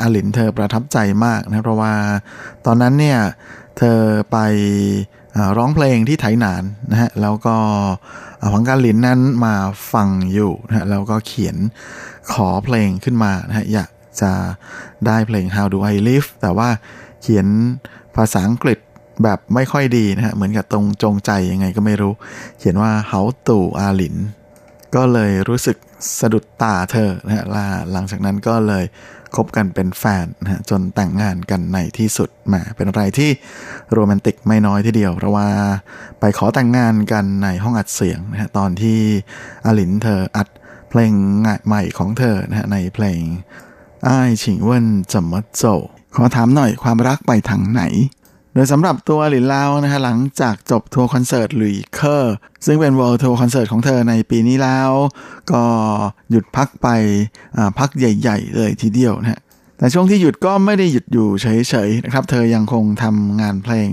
อาลินเธอประทับใจมากนะเพราะว่าตอนนั้นเนี่ย เธอไปร้องเพลงที่ไถหนานนะฮะแล้วก็หวังการลินนั้นมาฟังอยู่นะฮะแล้วก็เขียนขอเพลงขึ้นมานะฮะอยากจะได้เพลง How Do I Live แต่ว่าเขียนภาษาอังกฤษแบบไม่ค่อยดีนะฮะเหมือนกับตรงจงใจยังไงก็ไม่รู้ เขียนว่า How to อาลิน ก็เลยรู้สึกสะดุดตาเธอนะฮะหลังจากนั้นก็เลย คบกันเป็นแฟนนะฮะจนแต่งงานกันในที่สุดมาเป็นอะไรที่โรแมนติกไม่น้อยทีเดียว เพราะว่าไปขอแต่งงานกันในห้องอัดเสียงนะฮะตอนที่อลินเธออัดเพลงใหม่ของเธอนะฮะในเพลง愛請問怎麼走ขอถามหน่อยความรักไปทางไหน โดยสำหรับตัวหลินลาวนะฮะหลังจากจบทัวร์คอนเสิร์ต旅課ซึ่งเป็น world tour คอนเสิร์ตของเธอในปีนี้แล้ว ก็หยุดพักไปพักใหญ่ ๆ เลยทีเดียวนะฮะแต่ช่วงที่หยุดก็ไม่ได้หยุดอยู่เฉยๆนะครับ เธอยังคงทำงานเพลง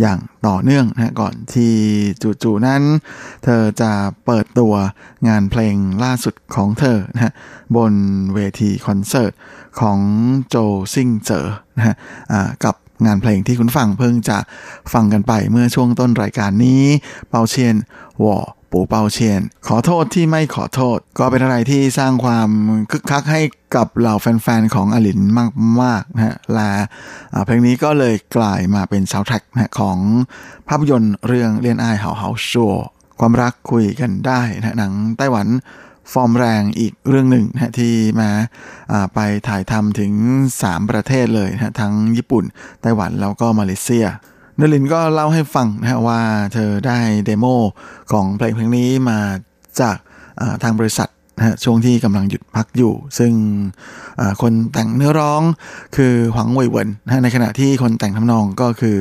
อย่างต่อเนื่องนะก่อนที่จู่ๆนั้น เธอจะเปิดตัวงานเพลงล่าสุดของเธอนะบนเวทีคอนเสิร์ตของโจซิงเจอนะฮะกับ งานเพลงที่คุณฟังเพิ่งจะฟังกันไปเมื่อช่วงต้นรายการนี้ เปาเชียนวอปูเปาเชียน ขอโทษที่ไม่ขอโทษ ก็เป็นอะไรที่สร้างความคึกคักให้กับเหล่าแฟนๆ ของอลินมากๆนะฮะและเพลงนี้ก็เลยกลายมาเป็นซาวด์แทร็กนะของภาพยนตร์เรื่อง戀愛好好說 ความรักคุยกันได้นะหนังไต้หวัน ฟอร์มแรงอีกเรื่องหนึ่งนะที่มาไปถ่ายทำถึง 3 ประเทศเลยนะทั้งญี่ปุ่น ไต้หวันแล้วก็มาเลเซีย อาลินก็เล่าให้ฟังนะว่าเธอได้ demoของเพลงเพลงนี้มาจากทางบริษัทนะช่วงที่กำลังหยุดพักอยู่ ซึ่งคนแต่งเนื้อร้องคือหวังเว่ยเวินนะในขณะที่คนแต่งทำนองก็คือ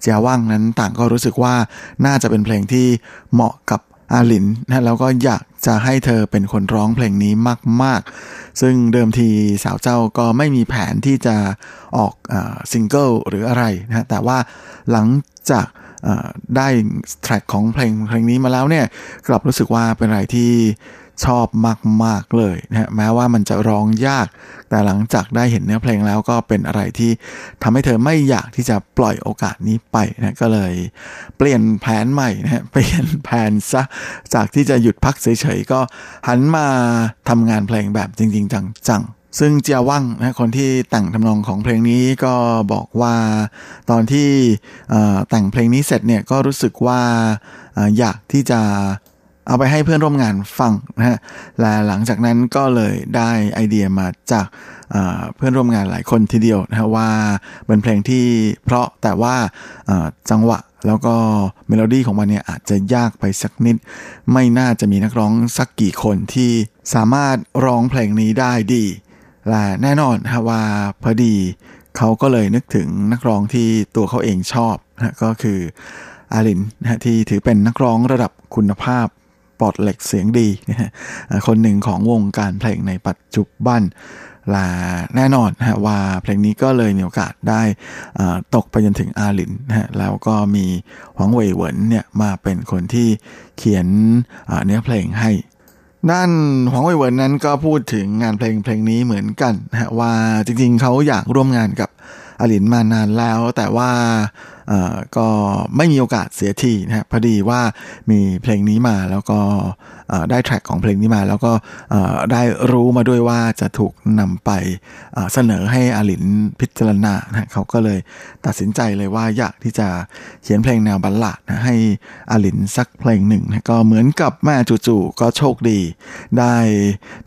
เจียว่างนั้นต่างก็รู้สึกว่าน่าจะเป็นเพลงที่เหมาะกับอาหลินนะแล้วก็อยาก จะให้เธอเป็นคนร้องเพลงนี้มาก ๆ ซึ่งเดิมทีสาวเจ้าก็ไม่มีแผนที่จะออกซิงเกิลหรืออะไรนะแต่ว่าหลังจากได้แทร็กของเพลงเพลงนี้มาแล้วเนี่ยกลับรู้สึกว่าเป็นอะไรที่ ชอบมากๆเลยนะแม้ว่ามันจะร้องยาก แต่หลังจากได้เห็นเนื้อเพลงแล้วก็เป็นอะไรที่ทำให้เธอไม่อยากที่จะปล่อยโอกาสนี้ไปนะก็เลยเปลี่ยนแผนใหม่นะเปลี่ยนแผนซะจากที่จะหยุดพักเฉยๆก็หันมาทำงานเพลงแบบจริง ๆ จังๆซึ่งเจียว่างนะคนที่แต่งทำนองของเพลงนี้ก็บอกว่าตอนที่แต่งเพลงนี้เสร็จเนี่ยก็รู้สึกว่าอยากที่จะ เอาไปให้เพื่อนร่วมงานฟังนะฮะและหลังจากนั้นก็เลยได้ไอเดียมาจากเพื่อนร่วมงานหลายคนทีเดียวนะฮะว่าเป็นเพลงที่เพราะแต่ว่าจังหวะแล้วก็เมโลดี้ของมันเนี่ยอาจจะยากไปสักนิด ไม่น่าจะมีนักร้องสักกี่คนที่สามารถร้องเพลงนี้ได้ดีและแน่นอนนะว่าพอดีเขาก็เลยนึกถึงนักร้องที่ตัวเขาเองชอบนะก็คืออาลินนะที่ถือเป็นนักร้องระดับคุณภาพ ปอดเหล็กเสียงดีนะฮะคนหนึ่งของวงการเพลงในปัจจุบันลาแน่นอนนะว่าเพลงนี้ก็เลยมีโอกาสได้ตกไปจนถึงอาลินนะฮะแล้วก็มีหวังเว่ยเหวินเนี่ยมาเป็นคนที่เขียนเนื้อเพลงให้ ด้านหวังเว่ยเหวินนั้นก็พูดถึงงานเพลงเพลงนี้เหมือนกันนะฮะว่าจริงๆเขาอยากร่วมงานกับอาลินมานานแล้ว แต่ว่า ก็ไม่มีโอกาสเสียทีนะฮะพอดีว่ามีเพลงนี้มาแล้วก็ได้แทร็กของเพลงนี้มา แล้วก็ได้รู้มาด้วยว่าจะถูกนำไปเสนอให้อาลินพิจารณานะเขาก็เลยตัดสินใจเลยว่าอยากที่จะเขียนเพลงแนวบัลลาดนะให้อาลินสักเพลงหนึ่งนะก็เหมือนกับแม่จู่ๆก็โชคดี ได้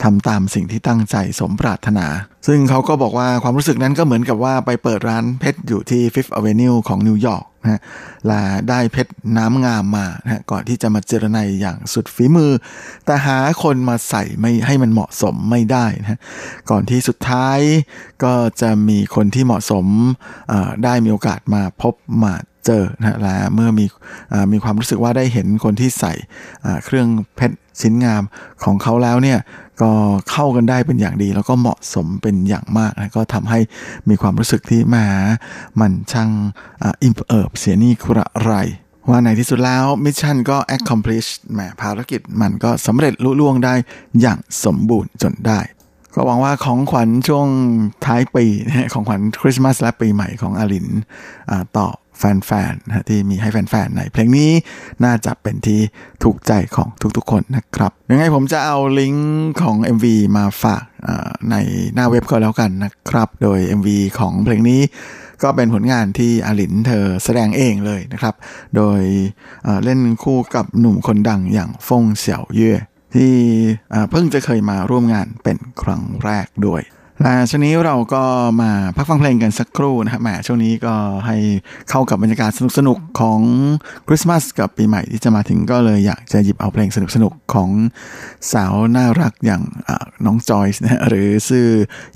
ทำตามสิ่งที่ตั้งใจสมปรารถนา ซึ่งเขาก็บอกว่าความรู้สึกนั้นก็เหมือนกับว่าไปเปิดร้านเพชรอยู่ที่ Fifth Avenue ของนิวยอร์ก นะและได้เพชรน้ำงามมานะก่อนที่จะมาเจรไนอย่างสุดฝีมือ แต่หาคนมาใส่ไม่ให้มันเหมาะสมไม่ได้นะก่อนที่สุดท้ายก็จะมีคนที่เหมาะสมได้มีโอกาสมาพบมาเจอนะและเมื่อมีมีความรู้สึกว่าได้เห็นคนที่ใส่เครื่องเพชรชิ้นงามของเขาแล้วเนี่ย ก็เข้ากันได้เป็นอย่างดี แล้วก็เหมาะสมเป็นอย่างมากนะก็ทำให้มีความรู้สึกที่มามันช่างอิ่มเอิบเสียนี่กระไรว่าในที่สุดแล้วมิชชั่นก็ accomplish แหมภารกิจมันก็สำเร็จลุล่วงได้อย่างสมบูรณ์จนได้ ก็หวังว่าของขวัญช่วงท้ายปี ของขวัญคริสต์มาสและปีใหม่ของอาลินต่อ แฟนๆนะที่มีให้แฟนๆในเพลงนี้น่าจะเป็นที่ถูกใจของทุกๆคนนะครับยังไงผมจะเอาลิงก์ของ MV มาฝากในหน้าเว็บก็แล้วกันนะครับ โดย MV ของเพลงนี้ก็เป็นผลงานที่อาลินเธอแสดงเองเลยนะครับ โดยเล่นคู่กับหนุ่มคนดังอย่างฟงเสี่ยวเย่ที่เพิ่งจะเคยมาร่วมงานเป็นครั้งแรกด้วย และช่วงนี้เราก็มาพักฟังเพลงกันสักครู่นะครับแหมช่วงนี้ก็ให้เข้ากับบรรยากาศสนุกๆของคริสต์มาสกับปีใหม่ที่จะมาถึงก็เลยอยากจะหยิบเอาเพลงสนุกๆของสาวน่ารักอย่างน้องจอยส์นะหรือซื่อ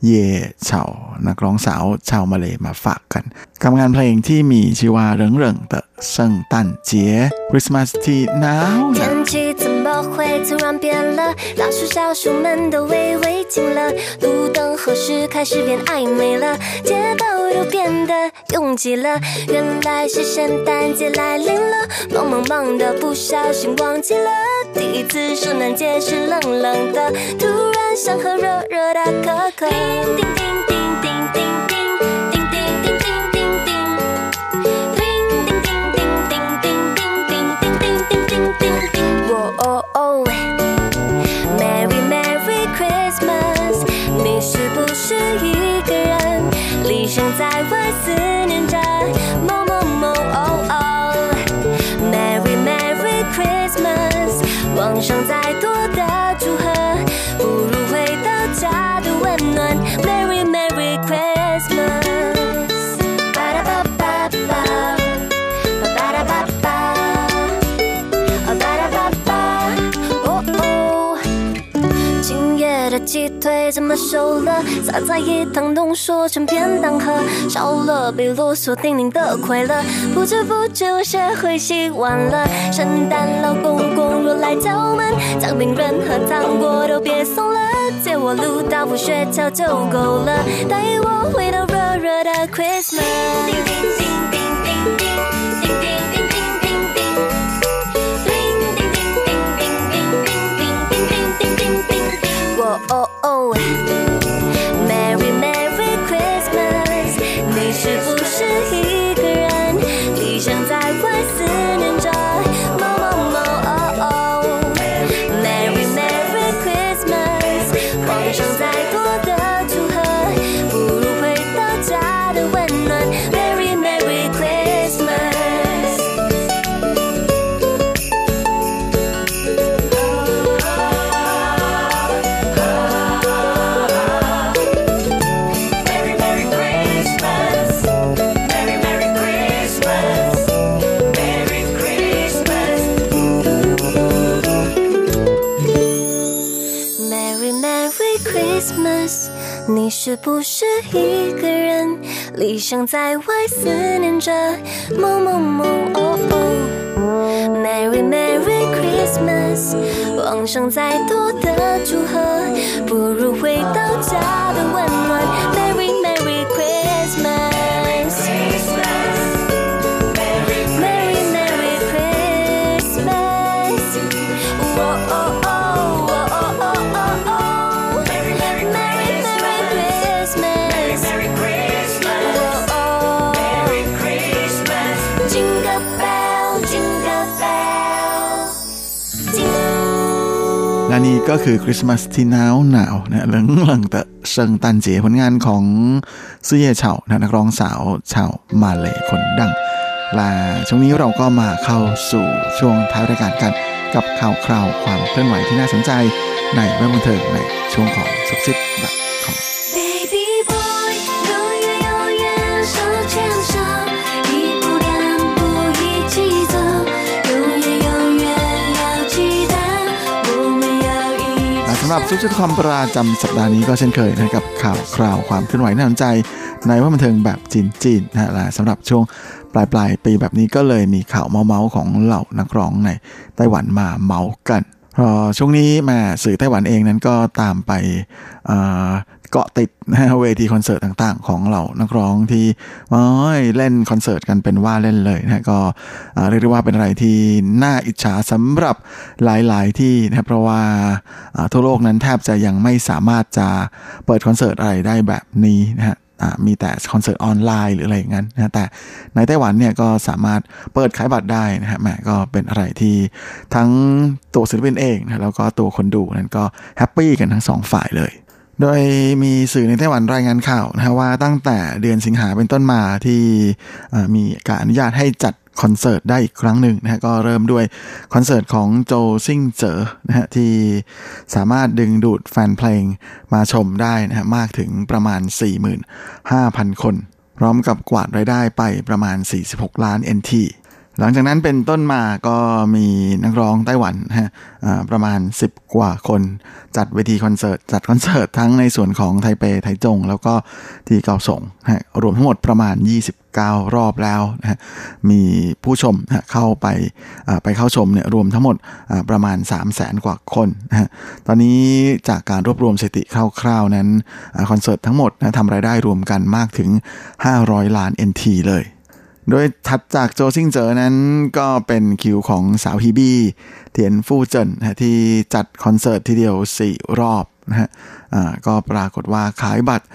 เย่เฉานักร้องสาวชาวมาเลยมาฝากกันกับงานเพลงที่มีชื่อว่าเริงเริงเต 圣诞节，Christmas tea now。天气怎么会突然变了？老鼠小鼠们都喂喂进了路灯，何时开始变暧昧了？街道都变得拥挤了。原来是圣诞节来临了，忙忙忙的不小心忘记了。第一次圣诞节是冷冷的，突然想喝热热的可可。叮叮叮叮。熟了？撒在一汤浓缩成便当盒，少了被啰嗦叮咛的快乐。不知不觉我学会洗碗了。圣诞老公公若来敲门，奖品任何糖果都别送了，借我路道夫雪橇就够了，带我回到热热的 Christmas。你是不是一个人？理想在外思念着某某某哦哦。Merry Merry Christmas，妄想再多的祝贺，不如回到家的温暖。 และนี่ก็คือคริสต์มาสที่หนาวหนาวนะเหลิงหลังตะเซิงตันเจผลงานของซื่อเย่เฉานะนักร้องสาวชาวมาเลคนดังและช่วงนี้เราก็มาเข้าสู่ช่วงท้ายรายการกันกับข่าวคราวความเคลื่อนไหวที่น่าสนใจในแวดวงเทิงในช่วงของซุปซิปแบบ หรับซุปซิปคอมประจำสัปดาห์นี้ก็เช่นเคยนะกับข่าวคราวความเคลื่อนไหวน่าสนใจ ในว่าบันเทิงแบบจีนจีนนะฮะและสำหรับช่วงปลายปลายปีแบบนี้ก็เลยมีข่าวเมาๆของเหล่านักร้องในไต้หวันมาเมากันพอช่วงนี้มาสื่อไต้หวันเองนั้นก็ตามไป เกาะติดนะเวทีคอนเสิร์ตต่างๆ ของเหล่านักร้องที่เล่นคอนเสิร์ตกันเป็นว่าเล่นเลยนะก็เรียกได้ว่าเป็นอะไรที่น่าอิจฉาสำหรับหลายๆที่นะเพราะว่าทั่วโลกนั้นแทบจะยังไม่สามารถจะเปิดคอนเสิร์ตอะไรได้แบบนี้นะฮะมีแต่คอนเสิร์ตออนไลน์หรืออะไรอย่างนั้นนะแต่ในไต้หวันเนี่ยก็สามารถเปิดขายบัตรได้นะฮะแหมก็เป็นอะไรที่ทั้งตัวศิลปินเองนะแล้วก็ตัวคนดูนั้นก็ happy กันทั้งสองฝ่ายเลย โดยมีสื่อในไต้หวันรายงานข่าวนะฮะว่าตั้งแต่เดือนสิงหาเป็นต้นมาที่มีการอนุญาตให้จัดคอนเสิร์ตได้อีกครั้งหนึ่งนะฮะก็เริ่มด้วยคอนเสิร์ตของโจซิงเจอนะฮะที่สามารถดึงดูดแฟนเพลงมาชมได้นะฮะมากถึงประมาณ 45,000 คน พร้อมกับกวาดรายได้ไปประมาณ 46 ล้าน NT หลังจากนั้นเป็นต้นมาก็มีนักร้องไต้หวันฮะประมาณ 10 กว่าคน จัดเวทีคอนเสิร์ต จัดคอนเสิร์ตทั้งในส่วนของไทเป ไทจง แล้วก็ที่เกาสงฮะรวมทั้งหมดประมาณ 29 รอบแล้วนะฮะมีผู้ชมเข้าไปไปเข้าชมเนี่ยรวมทั้งหมดประมาณ 3 0 0แสนกว่าคนนะฮะตอนนี้จากการรวบรวมสถิติคร่าวๆนั้นคอนเสิร์ตทั้งหมดนะทำรายได้รวมกันมากถึง 500 ล้าน NT เลย โดยถัดจากโจซิงเจอนั้นก็เป็นคิวของสาวฮีบี้เทียนฟู่เจินนะที่จัดคอนเสิร์ตทีเดียว 4 รอบนะฮะก็ปรากฏว่าขายบัตร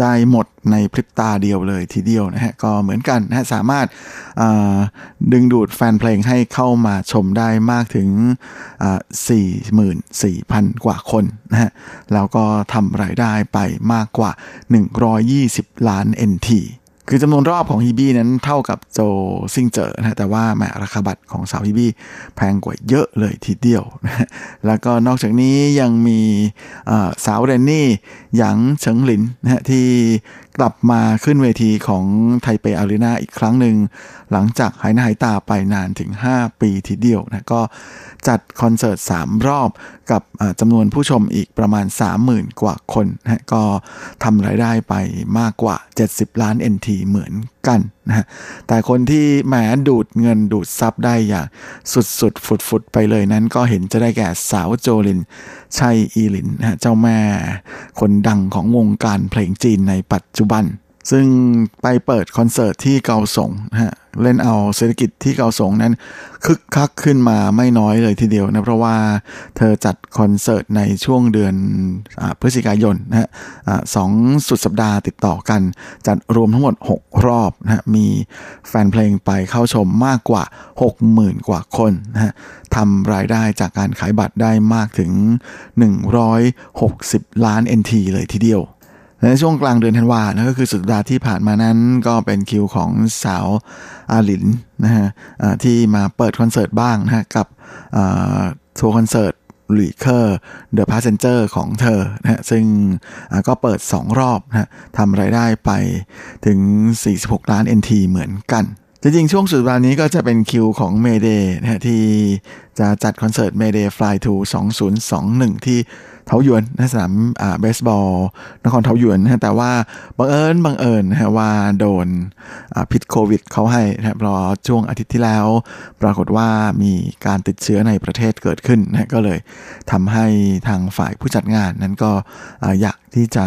ได้หมดในพริบตาเดียวเลยทีเดียวนะฮะก็เหมือนกันนะฮะสามารถดึงดูดแฟนเพลงให้เข้ามาชมได้มากถึง 44,000 กว่าคนนะฮะแล้วก็ทำรายได้ไปมากกว่า 120 ล้าน NT คือจำนวนรอบของฮีบี้นั้นเท่ากับโจซิงเจอนะแต่ว่าแมราคาบัตรของสาวฮีบี้แพงกว่าเยอะเลยทีเดียวนะแล้วก็นอกจากนี้ยังมีสาวเรนนี่หยางเฉิงหลินนะฮะที่ กลับมาขึ้นเวทีของไทเปอารีนาอีกครั้งหนึ่ง หลังจากหายหน้าหายตาไปนานถึง 5 ปีทีเดียวนะก็จัดคอนเสิร์ต 3 รอบกับจำนวนผู้ชมอีกประมาณ 30,000 กว่าคนนะก็ทำรายได้ไปมากกว่า 70 ล้าน NT เหมือน กันนะแต่คนที่แหมดูดเงินดูดซับได้อย่างสุดๆฟุดๆไปเลยนั้น ก็เห็นจะได้แก่สาวโจลินชัยอีลินนะเจ้าแม่คนดังของวงการเพลงจีนในปัจจุบัน ซึ่งไปเปิดคอนเสิร์ตที่เกาสงฮะเล่นเอาเศรษฐกิจที่เกาสงนั้นคึกคักขึ้นมาไม่น้อยเลยทีเดียวนะเพราะว่าเธอจัดคอนเสิร์ตในช่วงเดือนอพฤศจิกายนนะฮะสองสุดสัปดาห์ติดต่อกัน จัดรวมทั้งหมด 6 รอบนะฮะมีแฟนเพลงไปเข้าชมมากกว่า 60,000 กว่าคนนะฮะทำรายได้จากการขายบัตรได้มากถึง 160 ล้าน NT เลยทีเดียว ในช่วงกลางเดือนธันวานะก็คือสุดสัปดาห์ที่ผ่านมานั้นก็เป็นคิวของสาวอาลินนะฮะที่มาเปิดคอนเสิร์ตบ้างนะฮะกับทัวร์คอนเสิร์ต旅課 The Passenger ของเธอนะฮะซึ่งก็เปิด 2 รอบนะฮะทำรายได้ไปถึง 46 ล้าน NT เหมือนกัน จริงๆ ช่วงสุดสัปดาห์นี้ก็จะเป็นคิวของ Mayday นะฮะที่จะจัดคอนเสิร์ต Mayday Fly to 2021 ที่ เทาหยวนในสนามเบสบอลนครเทาหยวนนะแต่ว่าบังเอิญบังเอิญนะว่าโดนพิษโควิดเขาให้นะเพราะช่วงอาทิตย์ที่แล้ว ปรากฏว่ามีการติดเชื้อในประเทศเกิดขึ้นนะก็เลยทำให้ทางฝ่ายผู้จัดงานนั้นก็อยากที่จะ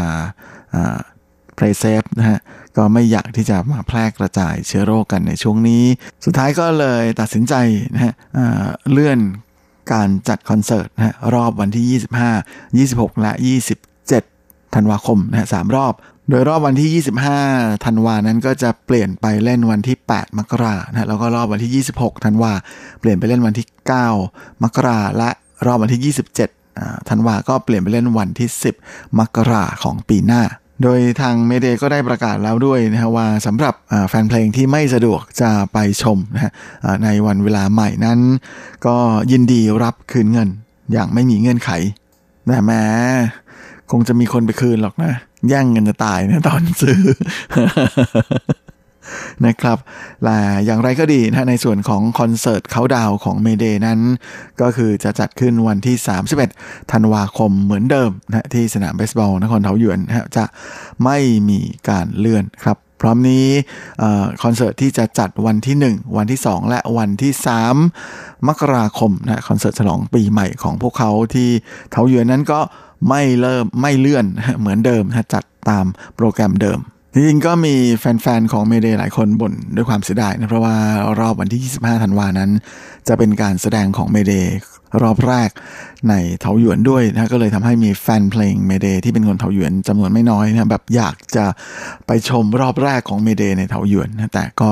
play safe นะฮะก็ไม่อยากที่จะมาแพร่กระจายเชื้อโรคกันในช่วงนี้ สุดท้ายก็เลยตัดสินใจนะฮะเลื่อน การจัดคอนเสิร์ตนะรอบวันที่ 25 26 และ 27 ธันวาคมนะสามรอบ โดยรอบวันที่ 25 ธันวานั้นก็จะเปลี่ยนไปเล่นวันที่ 8 มกรานะแล้วก็รอบวันที่ 26 ธันวา เปลี่ยนไปเล่นวันที่ 9 มกราและรอบวันที่ 27ธันวาก็เปลี่ยนไปเล่นวันที่ 10 มกราของปีหน้า โดยทางเมเดก็ได้ประกาศแล้วด้วยนะฮะว่าสำหรับแฟนเพลงที่ไม่สะดวกจะไปชมนะฮะในวันเวลาใหม่นั้น ก็ยินดีรับคืนเงิน อย่างไม่มีเงื่อนไขแต่แม้คงจะมีคนไปคืนหรอกนะแย่งเงินจะตายนะตอนซื้อ นะครับและอย่างไรก็ดีนะในส่วนของคอนเสิร์ตเขาดาวของเมเดนั้น ก็คือจะจัดขึ้นวันที่ 31 ธันวาคมเหมือนเดิมนะที่สนามเบสบอลนครเทาหยวนนะจะไม่มีการเลื่อนครับพร้อมนี้คอนเสิร์ตที่จะจัดวันที่ 1 วันที่ 2 และวันที่ 3 มกราคมนะคอนเสิร์ตฉลองปีใหม่ของพวกเขาที่เทาหยวนนั้นก็ไม่เริ่มไม่เลื่อนเหมือนเดิมนะจัดตามโปรแกรมเดิม จริงๆก็มีแฟนๆ ของเมเดย์หลายคนบ่นด้วยความเสียดายนะ เพราะว่ารอบวันที่ 25 ธันวานั้น จะเป็นการแสดงของเมเดย์ รอบแรกในเถาหยวนด้วยนะก็เลยทำให้มีแฟนเพลงเมเดที่เป็นคนเถาหยวนจำนวนไม่น้อยนะแบบอยากจะไปชมรอบแรกของเมเดในเถาหยวนนะแต่ก็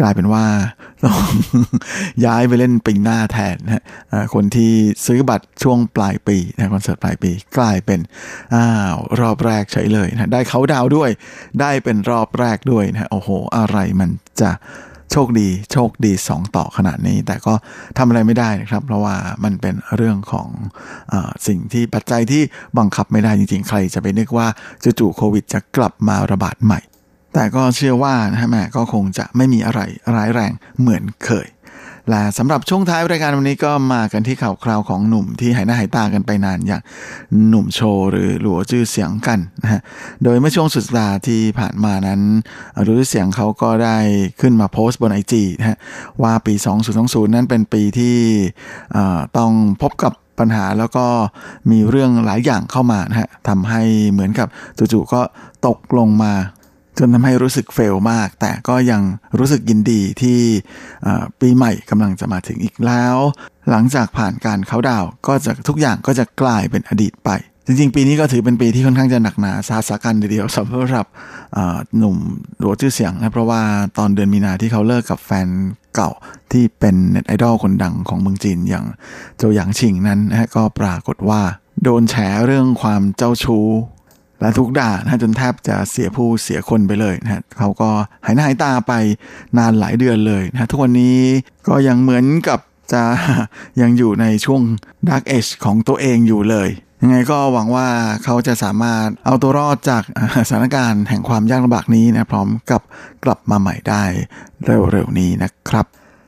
กลายเป็นว่าต้องย้ายไปเล่นปีหน้าแทนนะคนที่ซื้อบัตรช่วงปลายปีนะคอนเสิร์ตปลายปีกลายเป็นอ้าวรอบแรกเฉยเลยนะได้เขาดาวด้วย ได้เป็นรอบแรกด้วยนะโอ้โห อะไรมันจะ โชคดีโชคดี 2 ต่อขนาดนี้ แต่ก็ทำอะไรไม่ได้นะครับ เพราะว่ามันเป็นเรื่องของอสิ่งที่ปัจจัยที่บังคับไม่ได้จริงๆ ใครจะไปนึกว่าจู่ๆโควิดจะกลับมาระบาดใหม่ แต่ก็เชื่อว่านะฮะแม่ก็คงจะไม่มีอะไรร้ายแรงเหมือนเคย และสำหรับช่วงท้ายรายการวันนี้ก็มากันที่ข่าวคราวของหนุ่มที่หายหน้าหายตากันไปนานอย่างหนุ่มโชว์หรือหลัวจื้อเสียงกันนะฮะโดยเมื่อช่วงสุดสัปดาห์ที่ผ่านมานั้นหลัวจื้อเสียงเขาก็ได้ขึ้นมาโพสต์บนไอจีนะฮะว่าปี 2020 นั้นเป็นปีที่ต้องพบกับปัญหาแล้วก็มีเรื่องหลายอย่างเข้ามานะฮะทำให้เหมือนกับจู่ๆก็ตกลงมา จนทำให้รู้สึกเฟลมาก แต่ก็ยังรู้สึกยินดีที่ปีใหม่กำลังจะมาถึงอีกแล้ว หลังจากผ่านการเขาดาวก็จะทุกอย่างก็จะกลายเป็นอดีตไป จริงๆ ปีนี้ก็ถือเป็นปีที่ค่อนข้างจะหนักหนาซาสากันเดียวสำหรับหนุ่มหลวชื่อเสียงนะเพราะว่าตอนเดือนมีนาที่เขาเลิกกับแฟนเก่าที่เป็นเน็ตไอดอลคนดังของเมืองจีนอย่างโจหยางชิงนั้นนะก็ปรากฏว่าโดนแฉเรื่องความเจ้าชู้ และถูกด่านะจนแทบจะเสียผู้เสียคนไปเลยนะเขาก็หายหน้าหายตาไปนานหลายเดือนเลยนะทุกวันนี้ก็ยังเหมือนกับจะยังอยู่ในช่วง dark age ของตัวเองอยู่เลยยังไงก็หวังว่าเขาจะสามารถเอาตัวรอดจากสถานการณ์แห่งความยากลำบากนี้นะพร้อมกับกลับมาใหม่ได้เร็วๆนี้นะครับ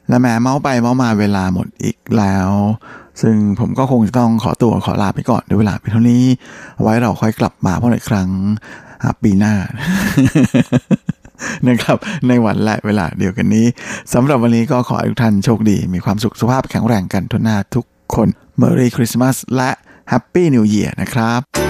และแหมเม้าท์ไปเม้าท์มาเวลาหมดอีกแล้ว ซึ่งผมก็คงจะต้องขอตัวขอลาไปก่อนด้วยเวลาเพียงเท่านี้ ไว้เราค่อยกลับมาพบกันอีกครั้งปีหน้านะครับในวันและเวลาเดียวกันนี้สำหรับวันนี้ก็ขอให้ทุกท่านโชคดี มีความสุขสุขภาพแข็งแรงกันทุกหน้าทุกคน Merry Christmas และ Happy New Year นะครับ